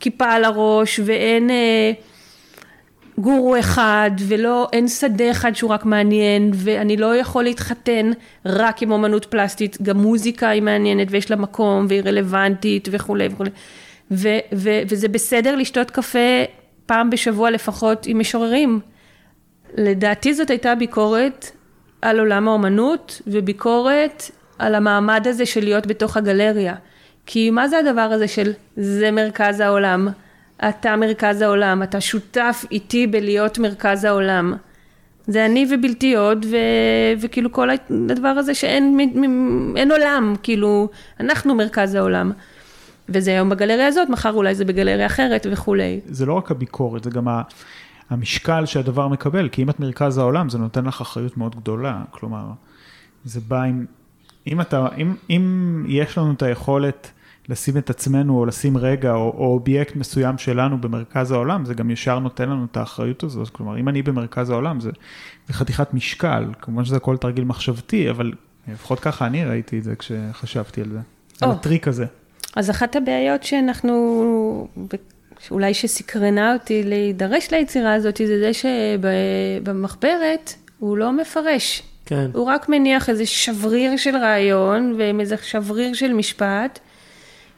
כיפה על הראש ואין אה, גורו אחד ולא, אין שדה אחד שהוא רק מעניין ואני לא יכול להתחתן רק עם אומנות פלסטית, גם מוזיקה היא מעניינת ויש לה מקום והיא רלוונטית וכולי וכולי. ו- ו- וזה בסדר לשתות קפה פעם בשבוע לפחות עם משוררים. לדעתי זאת הייתה ביקורת על עולם האומנות וביקורת על המעמד הזה של להיות בתוך הגלריה. כי מה זה הדבר הזה של זה מרכז העולם, אתה מרכז העולם, אתה שותף איתי בלהיות מרכז העולם. זה אני ובלתי עוד, ו... וכאילו כל הדבר הזה שאין אין עולם, כאילו, אנחנו מרכז העולם. וזה היום בגלריה הזאת, מחר אולי זה בגלריה אחרת וכולי. זה לא רק הביקורת, זה גם המשקל שהדבר מקבל, כי אם את מרכז העולם, זה נותן לך אחריות מאוד גדולה. כלומר, זה בא עם אם אתה, אם, אם יש לנו את היכולת לשים את עצמנו או לשים רגע או, או אובייקט מסוים שלנו במרכז העולם, זה גם ישר נותן לנו את האחריות הזאת. כלומר, אם אני במרכז העולם, זה, זה חתיכת משקל, כמובן שזה הכל תרגיל מחשבתי, אבל לפחות ככה אני ראיתי את זה כשחשבתי על זה, oh. על הטריק הזה. אז אחת הבעיות שאנחנו, אולי שסקרנה אותי להידרש ליצירה הזאת, זה זה שבמחברת הוא לא מפרש כן. הוא רק מניח איזה שבריר של רעיון ועם איזה שבריר של משפט.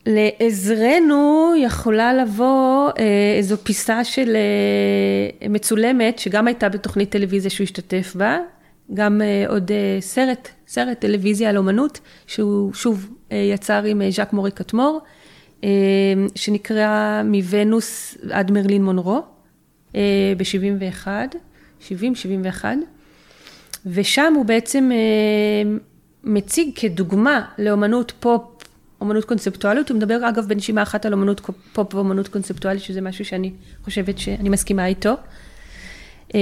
לעזרנו יכולה לבוא אה, איזו פיסה של אה, מצולמת, שגם הייתה בתוכנית טלוויזיה שהוא השתתף בה, גם אה, עוד סרט, סרט טלוויזיה על אומנות, שהוא שוב יצר עם ז'אק מורי-קתמור, שנקרא מונוס עד מרלין מונרו, אה, ב-71, 70-71. ושם הוא בעצם אה, מציג כדוגמה לאומנות פופ, אומנות קונספטואלית, הוא מדבר אגב בנשימה אחת על אומנות פופ ואומנות קונספטואלית, שזה משהו שאני חושבת שאני מסכימה איתו. אה,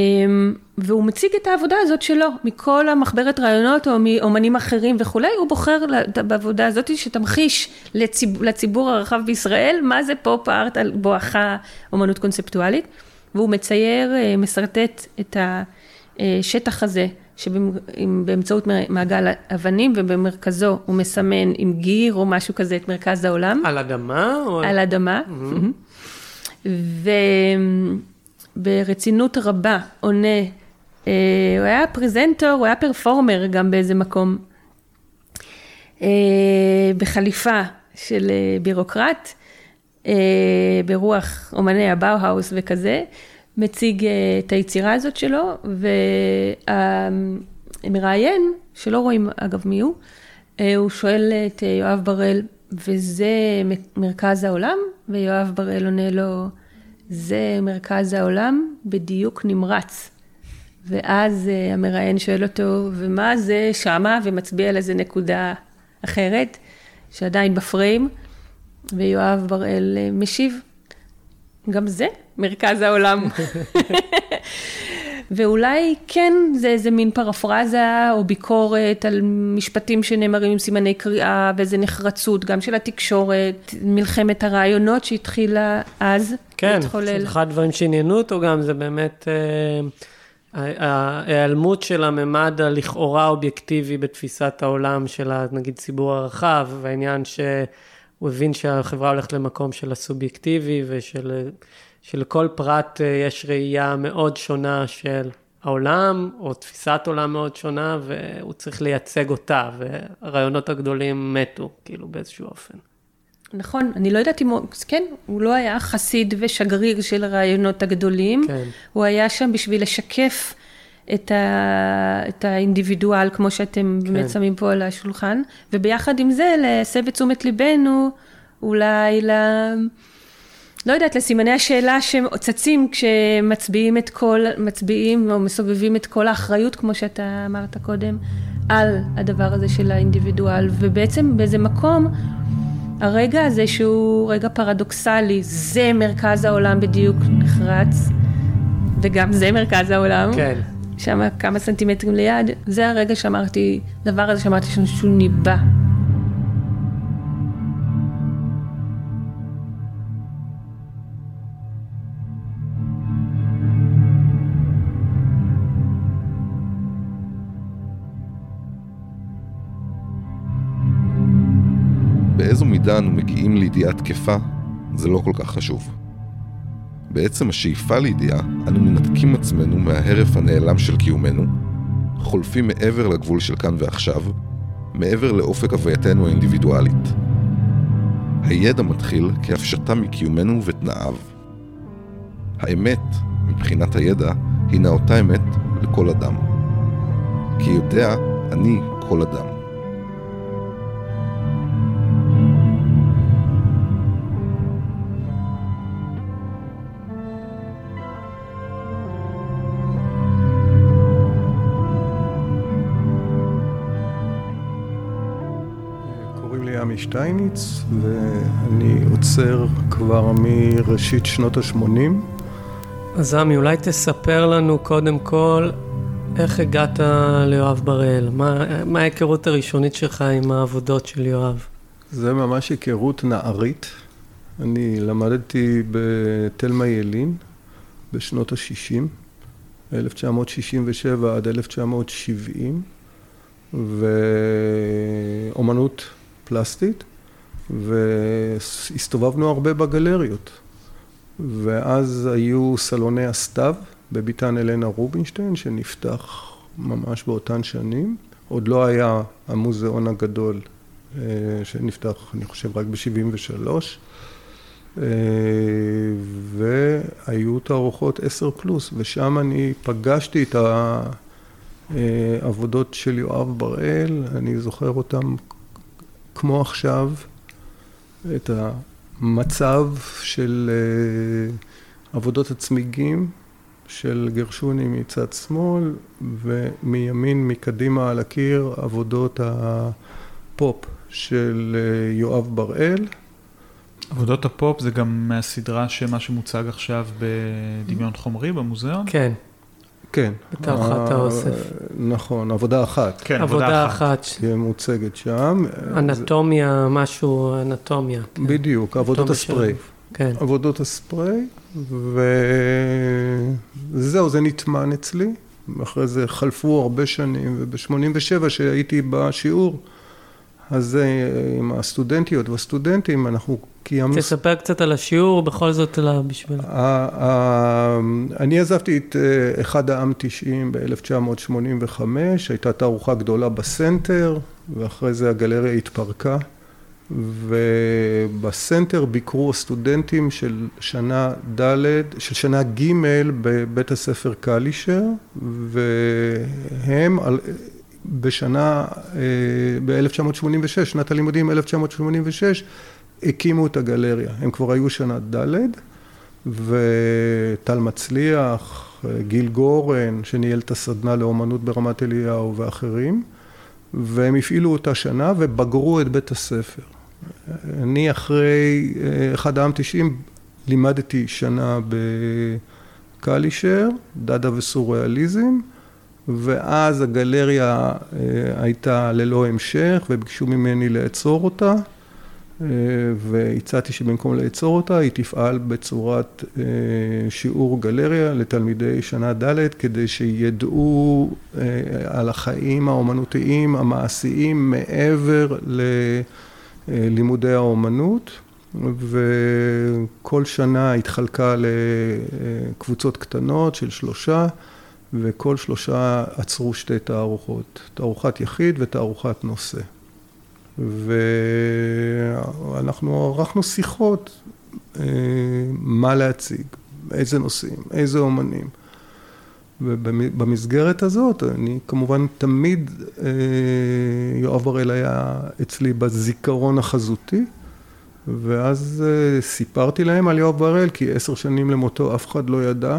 והוא מציג את העבודה הזאת שלו, מכל המחברת רעיונות או מאומנים אחרים וכולי, הוא בוחר בעבודה הזאת שתמחיש לציב, לציבור הרחב בישראל מה זה פופ ארט על בואכה אומנות קונספטואלית, והוא מצייר, אה, משרטט את השטח הזה שבאמצעות מעגל אבנים ובמרכזו הוא מסמן עם גיר או משהו כזה את מרכז העולם. על אדמה? או... על אדמה. Mm-hmm. וברצינות רבה עונה, אה, הוא היה פרזנטור, הוא היה פרפורמר גם באיזה מקום, אה, בחליפה של אה, בירוקרט, ברוח אומני הבאו-האוס וכזה. מציג אה, את היצירה הזאת שלו, והמראיין, שלא רואים אגב מי הוא, אה, הוא שואל את אה, יואב בראל, וזה מרכז העולם? ויואב בראל עונה לו, זה מרכז העולם בדיוק נמרץ. ואז המראיין שואל אותו, ומה זה שמה? ומצביע על איזה נקודה אחרת, שעדיין בפריים, ויואב בראל משיב, גם זה מרכז העולם. ואולי כן זה איזה מין פרפרזה או ביקורת על משפטים שנאמרים עם סימני קריאה ואיזה נחרצות, גם של התקשורת, מלחמת הרעיונות שהתחילה אז כן, להתחולל. כן, אחד הדברים שעניינו אותו גם זה באמת אה, ההיעלמות של הממד הלכאורה אובייקטיבי בתפיסת העולם של נגיד ציבור הרחב, והעניין שהוא הבין שהחברה הולכת למקום של הסובייקטיבי ושל... שלכל פרט אה, יש ראייה מאוד שונה של העולם, או תפיסת עולם מאוד שונה, והוא צריך לייצג אותה, והרעיונות הגדולים מתו, כאילו באיזשהו אופן. נכון, אני לא יודעת אם הוא, כן, הוא לא היה חסיד ושגריר של הרעיונות הגדולים, כן. הוא היה שם בשביל לשקף את, ה, את האינדיבידואל, כמו שאתם כן. באמת שמים פה על השולחן, וביחד עם זה להסב את תשומת ליבנו אולי ל... לא יודעת, לסימני השאלה שצצים כשמצביעים את כל, מצביעים או מסובבים את כל האחריות, כמו שאתה אמרת קודם, על הדבר הזה של האינדיבידואל, ובעצם באיזה מקום, הרגע הזה שהוא רגע פרדוקסלי, זה מרכז העולם בדיוק נחרץ, וגם זה מרכז העולם. כן. שם כמה סנטימטרים ליד, זה הרגע שאמרתי, דבר הזה שאמרתי שהוא ניבא. באיזו מידה אנו מגיעים לידיעה תקפה, זה לא כל כך חשוב. בעצם השאיפה לידיעה, אנו מנתקים עצמנו מההרף הנעלם של קיומנו, חולפים מעבר לגבול של כאן ועכשיו, מעבר לאופק הווייתנו האינדיבידואלית. הידע מתחיל כהפשטה מקיומנו ותנאיו. האמת, מבחינת הידע, הינה אותה אמת לכל אדם. כי יודע אני כל אדם. שטייניץ, ואני עוצר כבר מראשית שנות ה-80. אז עמי, אולי תספר לנו קודם כל איך הגעת ליואב בראל? מה, מה ההיכרות הראשונית שלך עם העבודות של יואב? זה ממש היכרות נערית. אני למדתי בתלמה ילין בשנות ה-60, 1967 עד 1970, ואומנות פלסטית, והסתובבנו הרבה בגלריות. ואז היו סלוני הסתיו בביתן אלנה רובינשטיין, שנפתח ממש באותן שנים. עוד לא היה המוזיאון הגדול, אה, שנפתח, אני חושב, רק ב-73. אה, והיו תערוכות עשר פלוס, ושם אני פגשתי את העבודות של יואב בראל, אני זוכר אותם כמו עכשיו, את המצב של אה, עבודות הצמיגים של גרשוני מצד שמאל, ומימין, מקדימה על הקיר, עבודות הפופ של אה, יואב בראל. עבודות הפופ זה גם מהסדרה שמה שמוצג עכשיו בדמיון חומרי במוזיאון? כן. כן. בתערוכת האוסף. נכון, עבודה אחת. כן, עבודה אחת. תהיה מוצגת שם. אנטומיה, משהו, אנטומיה. כן. בדיוק, עבודות הספרי. כן. עבודות הספרי, וזהו, זה נטמן אצלי. אחרי זה חלפו הרבה שנים, וב-87 שהייתי בשיעור, אז עם הסטודנטיות והסטודנטים, אנחנו קיימנו... תספר קצת על השיעור, בכל זאת, בשביל... אני עזבתי את אה, אחד העם 90 ב-1985, הייתה תערוכה גדולה בסנטר, ואחרי זה הגלריה התפרקה, ובסנטר ביקרו הסטודנטים של שנה ד', של שנה ג' בבית הספר קלישר, והם... בשנה, אה, ב-1986, שנת הלימודים 1986, הקימו את הגלריה. הם כבר היו שנה ד', וטל מצליח, גיל גורן, שניהל את הסדנה לאומנות ברמת אליהו ואחרים, והם הפעילו אותה שנה ובגרו את בית הספר. אני אחרי אה, אחד העם תשעים לימדתי שנה בקלישר, דאדה וסוריאליזם, ואז הגלריה אה, הייתה ללא המשך וביקשו ממני לעצור אותה והצעתי שבמקום לעצור אותה היא תפעל בצורת אה, שיעור גלריה לתלמידי שנה ד' כדי שידעו על החיים האומנותיים המעשיים מעבר ללימודי האומנות וכל שנה התחלקה לקבוצות קטנות של שלושה וכל שלושה עצרו שתי תערוכות, תערוכת יחיד ותערוכת נושא. ואנחנו ערכנו שיחות אה, מה להציג, איזה נושאים, איזה אומנים. ובמסגרת הזאת, אני כמובן תמיד, אה, יואב הראל היה אצלי בזיכרון החזותי, ואז אה, סיפרתי להם על יואב בראל, כי עשר שנים למותו אף אחד לא ידע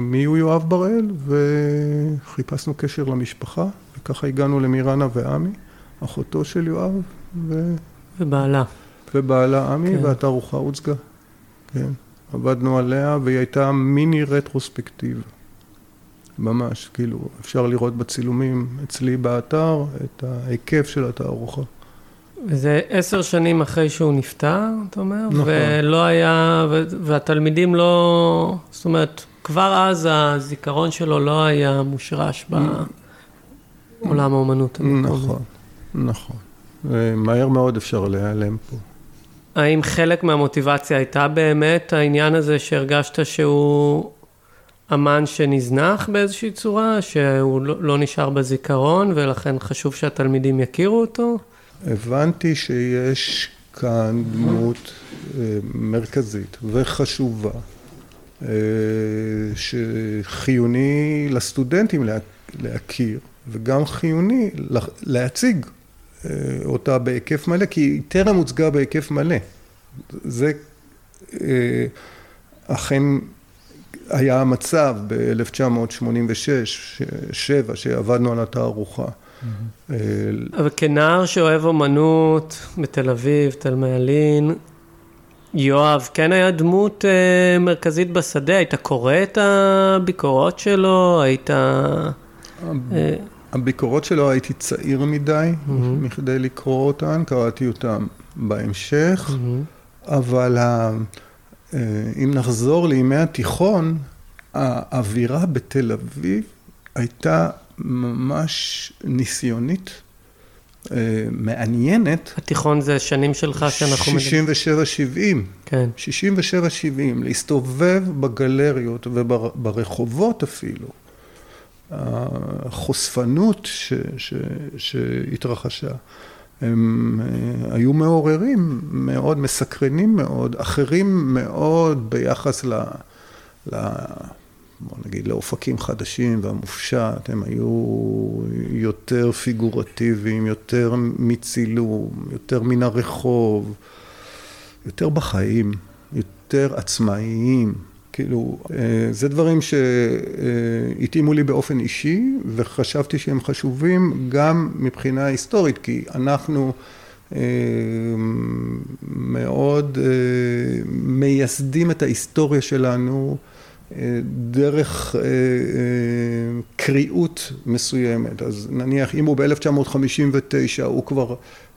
מי הוא יואב בראל, וחיפשנו קשר למשפחה, וככה הגענו למירנה ועמי, אחותו של יואב, ו... ובעלה. ובעלה עמי, כן. והתערוכה הוצגה. כן. עבדנו עליה, והיא הייתה מיני רטרוספקטיב. ממש, כאילו, אפשר לראות בצילומים אצלי באתר את ההיקף של התערוכה. וזה עשר שנים אחרי שהוא נפטר, אתה אומר? נכון. ולא היה, והתלמידים לא, זאת אומרת, כבר אז הזיכרון שלו לא היה מושרש בעולם האומנות נכון, נכון. מהר מאוד אפשר להיעלם פה. האם חלק מהמוטיבציה הייתה באמת העניין הזה שהרגשת שהוא אמן שנזנח באיזושהי צורה, שהוא לא, לא נשאר בזיכרון ולכן חשוב שהתלמידים יכירו אותו? הבנתי שיש כאן דמות אה, מרכזית וחשובה, אה, שחיוני לסטודנטים להכיר, וגם חיוני להציג אה, אותה בהיקף מלא, כי היא טרם הוצגה בהיקף מלא. זה אכן היה המצב ב-1986-7, שעבדנו על התערוכה. אה, אבל כנער שאוהב אומנות בתל אביב, תל מעלין, יואב, כן היה דמות אה, מרכזית בשדה, היית קורא את הביקורות שלו, היית... אה... הביקורות שלו הייתי צעיר מדי, mm-hmm. מכדי לקרוא אותן, קראתי אותן בהמשך, mm-hmm. אבל ה... אה, אם נחזור לימי התיכון, האווירה בתל אביב הייתה ממש ניסיונית, אה, מעניינת. התיכון זה שנים שלך שאנחנו... 67-70. כן. 67-70, להסתובב בגלריות וברחובות אפילו. החושפנות ש, ש, שהתרחשה. הם אה, היו מעוררים מאוד, מסקרנים מאוד, אחרים מאוד ביחס ל... ל בוא נגיד, לאופקים חדשים והמופשט, הם היו יותר פיגורטיביים, יותר מצילום, יותר מן הרחוב, יותר בחיים, יותר עצמאיים. כאילו, אה, זה דברים שהתאימו לי באופן אישי, וחשבתי שהם חשובים גם מבחינה היסטורית, כי אנחנו אה, מאוד אה, מייסדים את ההיסטוריה שלנו דרך קריאות מסוימת. אז נניח אם הוא ב-1959 הוא כבר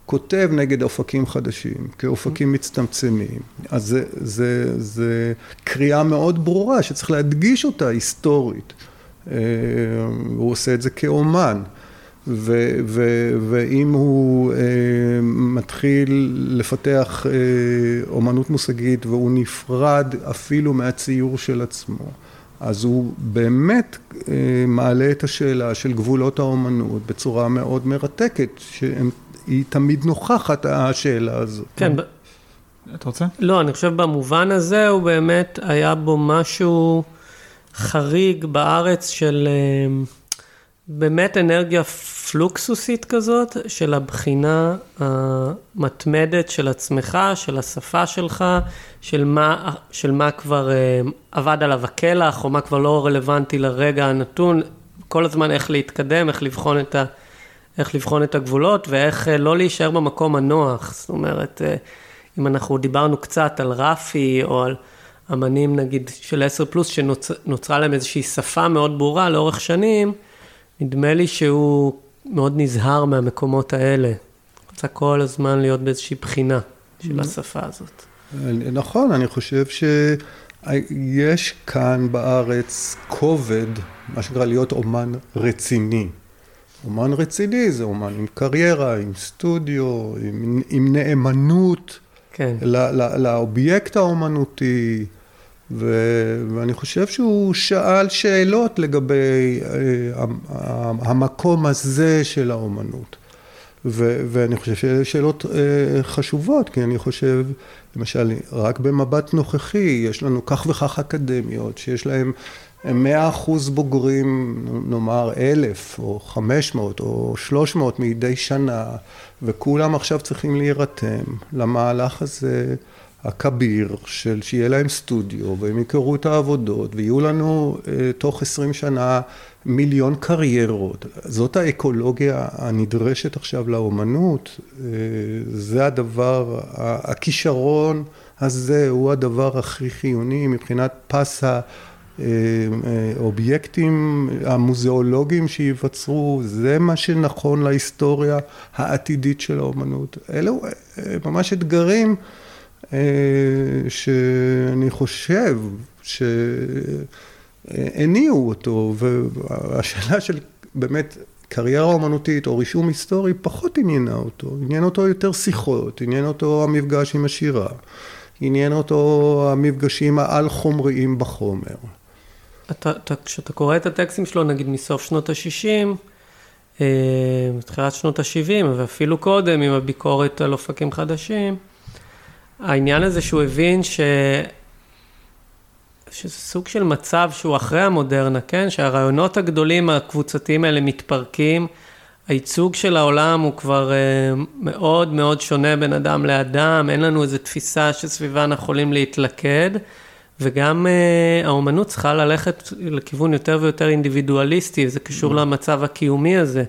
כותב נגד אופקים חדשים, כאופקים מצטמצמים. אז זה, זה, זה קריאה מאוד ברורה שצריך להדגיש אותה היסטורית. אה, הוא עושה את זה כאומן. ו, ו, ואם הוא אה, מתחיל לפתח אה, אומנות מושגית והוא נפרד אפילו מהציור של עצמו, אז הוא באמת אה, מעלה את השאלה של גבולות האומנות בצורה מאוד מרתקת, שהם היא תמיד נוכחת, השאלה הזו. כן. אתה רוצה? לא, אני חושב במובן הזה הוא באמת, היה בו משהו חריג בארץ של אה, באמת אנרגיה פלוקסוסית כזאת, של הבחינה המתמדת של עצמך, של השפה שלך, של מה, של מה כבר אה, עבד עליו הקלח, או מה כבר לא רלוונטי לרגע הנתון, כל הזמן איך להתקדם, איך לבחון את ה... איך לבחון את הגבולות ואיך אה, לא להישאר במקום הנוח. זאת אומרת, אה, אם אנחנו דיברנו קצת על רפי או על אמנים נגיד של 10 פלוס שנוצרה להם איזושהי שפה מאוד ברורה לאורך שנים, נדמה לי שהוא מאוד נזהר מהמקומות האלה. רוצה כל הזמן להיות באיזושהי בחינה של השפה הזאת. נכון, אני חושב שיש כאן בארץ כובד, מה שנקרא להיות אומן רציני. אומן רציני זה אומן עם קריירה, עם סטודיו, עם, עם נאמנות כן. לא, לא, לאובייקט האומנותי, ו, ואני חושב שהוא שאל שאלות לגבי אה, המקום הזה של האומנות. ו, ואני חושב שאלה שאלות אה, חשובות, כי אני חושב, למשל, רק במבט נוכחי, יש לנו כך וכך אקדמיות שיש להן הם מאה אחוז בוגרים, נאמר אלף או חמש מאות או שלוש מאות מדי שנה, וכולם עכשיו צריכים להירתם למהלך הזה הכביר של שיהיה להם סטודיו והם יכרו את העבודות ויהיו לנו אה, תוך עשרים שנה מיליון קריירות. זאת האקולוגיה הנדרשת עכשיו לאומנות, אה, זה הדבר, הכישרון הזה הוא הדבר הכי חיוני מבחינת פס האובייקטים המוזיאולוגיים שייווצרו, זה מה שנכון להיסטוריה העתידית של האומנות. אלו אה, ממש אתגרים אה, שאני חושב שהניעו אותו, והשאלה של באמת קריירה אומנותית או רישום היסטורי פחות עניינה אותו, עניין אותו יותר שיחות, עניין אותו המפגש עם השירה, עניין אותו המפגשים העל חומריים בחומר. אתה, אתה, כשאתה קורא את הטקסטים שלו, נגיד מסוף שנות ה-60, אה, תחילת שנות ה-70, ואפילו קודם, עם הביקורת על אופקים חדשים, העניין הזה שהוא הבין ש... שזה סוג של מצב שהוא אחרי המודרנה, כן? שהרעיונות הגדולים הקבוצתיים האלה מתפרקים, הייצוג של העולם הוא כבר uh, מאוד מאוד שונה בין אדם לאדם, אין לנו איזו תפיסה שסביבה אנחנו יכולים להתלכד, וגם uh, האומנות צריכה ללכת לכיוון יותר ויותר אינדיבידואליסטי, זה קשור mm. למצב הקיומי הזה.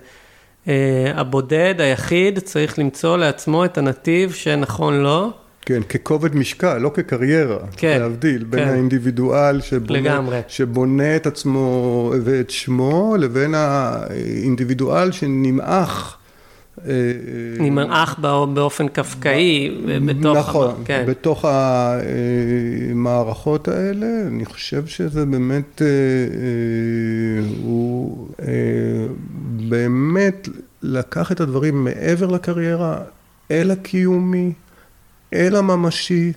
Uh, הבודד, היחיד, צריך למצוא לעצמו את הנתיב שנכון לו. כן, ככובד משקל, לא כקריירה. כן. להבדיל בין כן. האינדיבידואל שבונה, לגמרי. שבונה את עצמו ואת שמו, לבין האינדיבידואל שנמעך. אה, נמעך באופן קפקאי בתוך, נכון, כן. בתוך המערכות האלה, אני חושב שזה באמת, אה, אה, הוא באמת לקח את הדברים מעבר לקריירה, אל הקיומי. אל הממשי,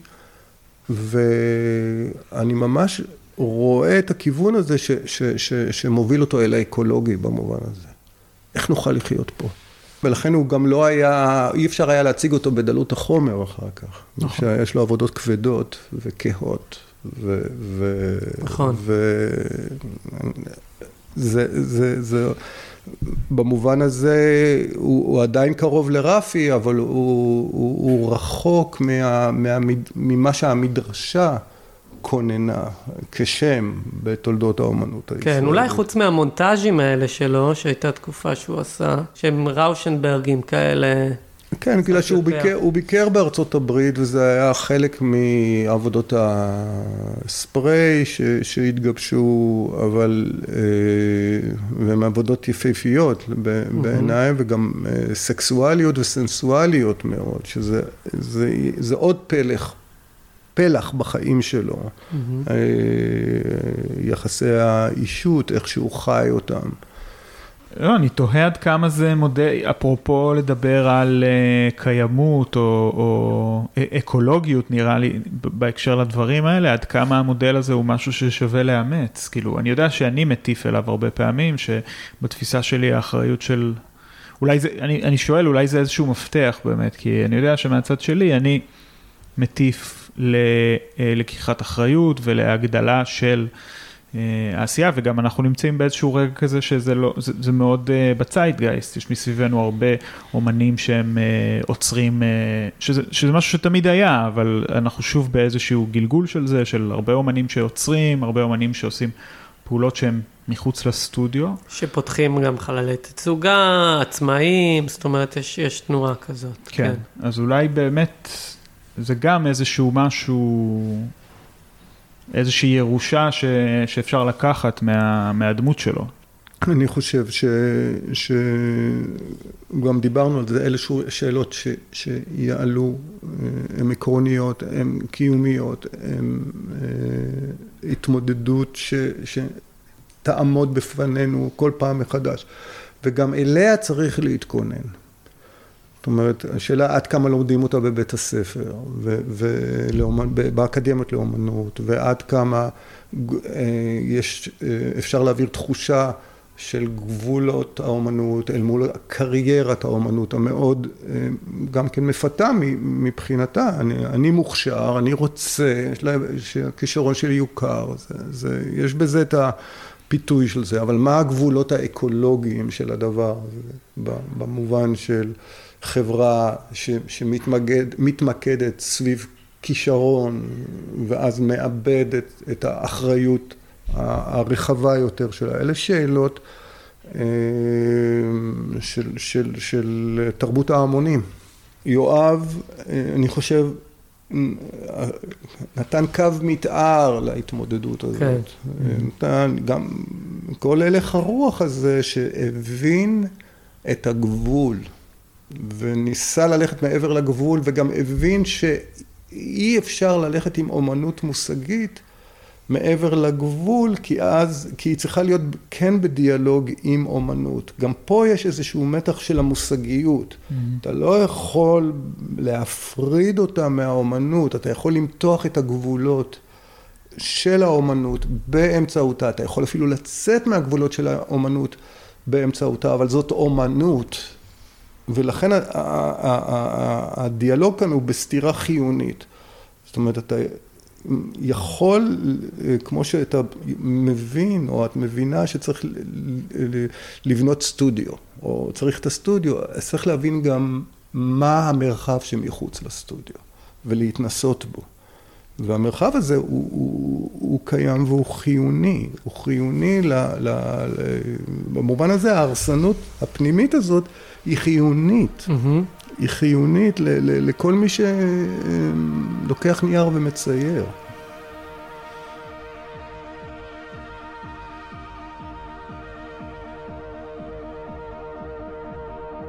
ואני ממש רואה את הכיוון הזה ש, ש, ש, שמוביל אותו אל האקולוגי במובן הזה. איך נוכל לחיות פה? ולכן הוא גם לא היה, אי אפשר היה להציג אותו בדלות החומר אחר כך. נכון. יש לו עבודות כבדות וכהות. ו... ו נכון. ו... זה, זה, זה, במובן הזה הוא, הוא עדיין קרוב לרפי, אבל הוא, הוא, הוא רחוק מה, מה, ממה שהמדרשה כוננה כשם בתולדות האומנות כן, הישראלית. כן, אולי חוץ מהמונטאז'ים האלה שלו, שהייתה תקופה שהוא עשה, שהם ראושנברגים כאלה. כן, בגלל שהוא ביקר, הוא ביקר בארצות הברית וזה היה חלק מעבודות הספרי ש, שהתגבשו, אבל, אה, והן עבודות יפהפיות בעיניי, וגם אה, סקסואליות וסנסואליות מאוד, שזה זה, זה עוד פלח, פלח בחיים שלו, mm-hmm. יחסי האישות, איך שהוא חי אותם. לא, אני תוהה עד כמה זה מודל, אפרופו לדבר על uh, קיימות או, או אקולוגיות, נראה לי, בהקשר לדברים האלה, עד כמה המודל הזה הוא משהו ששווה לאמץ. כאילו, אני יודע שאני מטיף אליו הרבה פעמים, שבתפיסה שלי האחריות של... אולי זה, אני, אני שואל, אולי זה איזשהו מפתח באמת, כי אני יודע שמהצד שלי אני מטיף ללקיחת אחריות ולהגדלה של... אה, העשייה, וגם אנחנו נמצאים באיזשהו רגע כזה שזה לא, זה, זה מאוד uh, בציידגייסט, יש מסביבנו הרבה אומנים שהם עוצרים, שזה, שזה משהו שתמיד היה, אבל אנחנו שוב באיזשהו גלגול של זה, של הרבה אומנים שעוצרים, הרבה אומנים שעושים פעולות שהן מחוץ לסטודיו. שפותחים גם חללי תצוגה, עצמאים, זאת אומרת, יש, יש תנועה כזאת. כן, כן, אז אולי באמת זה גם איזשהו משהו... איזושהי ירושה ש, שאפשר לקחת מה, מהדמות שלו. אני חושב ש... שגם דיברנו על זה, אלה שאלות ש... שיעלו, הן עקרוניות, הן קיומיות, הן אה, התמודדות ש... שתעמוד בפנינו כל פעם מחדש, וגם אליה צריך להתכונן. זאת אומרת, השאלה עד כמה לומדים אותה בבית הספר, ובאקדמיות לאומנות, ועד כמה אה, יש, אה, אפשר להעביר תחושה של גבולות האומנות אל מול קריירת האומנות המאוד גם כן מפתה מבחינתה. אני, אני מוכשר, אני רוצה שהכישרון שלי יוכר, זה, זה, יש בזה את הפיתוי של זה, אבל מה הגבולות האקולוגיים של הדבר הזה, במובן של חברה שמתמקדת סביב כישרון ואז מאבדת את האחריות הרחבה יותר שלה. אלה שאלות אה, של, של, של תרבות ההמונים. יואב, אה, אני חושב, נתן קו מתאר להתמודדות הזאת. כן. נתן גם כל הלך הרוח הזה שהבין את הגבול וניסה ללכת מעבר לגבול וגם הבין שאי אפשר ללכת עם אומנות מושגית מעבר לגבול, כי אז, כי היא צריכה להיות כן בדיאלוג עם אומנות. גם פה יש איזשהו מתח של המושגיות. Mm-hmm. אתה לא יכול להפריד אותה מהאומנות, אתה יכול למתוח את הגבולות של האומנות באמצעותה, אתה יכול אפילו לצאת מהגבולות של האומנות באמצעותה, אבל זאת אומנות. ולכן הדיאלוג כאן הוא בסתירה חיונית. זאת אומרת, אתה יכול, כמו שאתה מבין או את מבינה שצריך לבנות סטודיו, או צריך את הסטודיו, צריך להבין גם מה המרחב שמחוץ לסטודיו, ולהתנסות בו. והמרחב הזה הוא, הוא, הוא קיים והוא חיוני, הוא חיוני ל, ל, ל, במובן הזה ההרסנות הפנימית הזאת היא חיונית. Mm-hmm. היא חיונית ל- ל- לכל מי שלוקח נייר ומצייר.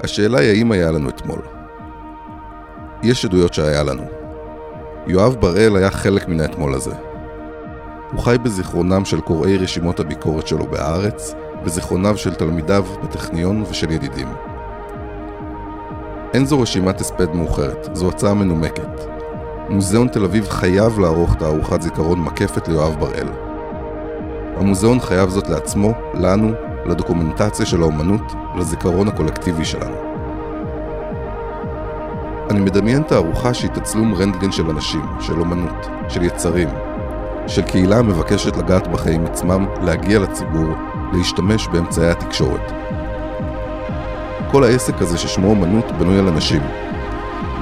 השאלה היא האם היה לנו אתמול. יש עדויות שהיה לנו. יואב בראל היה חלק מן האתמול הזה. הוא חי בזיכרונם של קוראי רשימות הביקורת שלו בארץ, בזיכרוניו של תלמידיו בטכניון ושל ידידים. אין זו רשימת הספד מאוחרת, זו הצעה מנומקת. מוזיאון תל אביב חייב לערוך תערוכת זיכרון מקפת ליואב בראל. המוזיאון חייב זאת לעצמו, לנו, לדוקומנטציה של האומנות, לזיכרון הקולקטיבי שלנו. אני מדמיין תערוכה שהיא תצלום רנטגן של אנשים, של אומנות, של יצרים, של קהילה המבקשת לגעת בחיים עצמם, להגיע לציבור, להשתמש באמצעי התקשורת. כל העסק הזה ששמו אמנות בנוי על אנשים.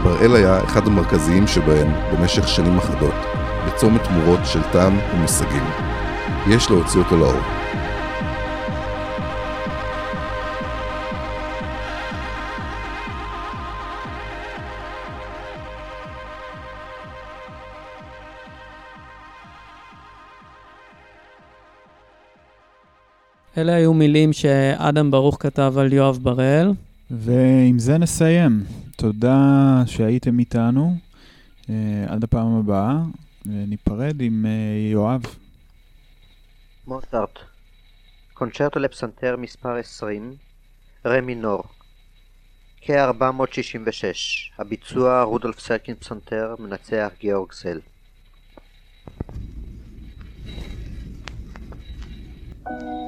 בראל היה אחד המרכזיים שבהם במשך שנים אחדות, בצומת תמורות של טעם ומושגים. יש להוציא אותו לאור. מילים שאדם ברוך כתב על יואב בראל. ועם זה נסיים. תודה שהייתם איתנו. Uh, עד הפעם הבאה. ניפרד עם uh, יואב. מוצרט, קונצ'רטו לפסנתר מספר 20, רה מינור, כ-466, הביצוע רודולף סרקין פסנתר, מנצח גיאורג זל. thank you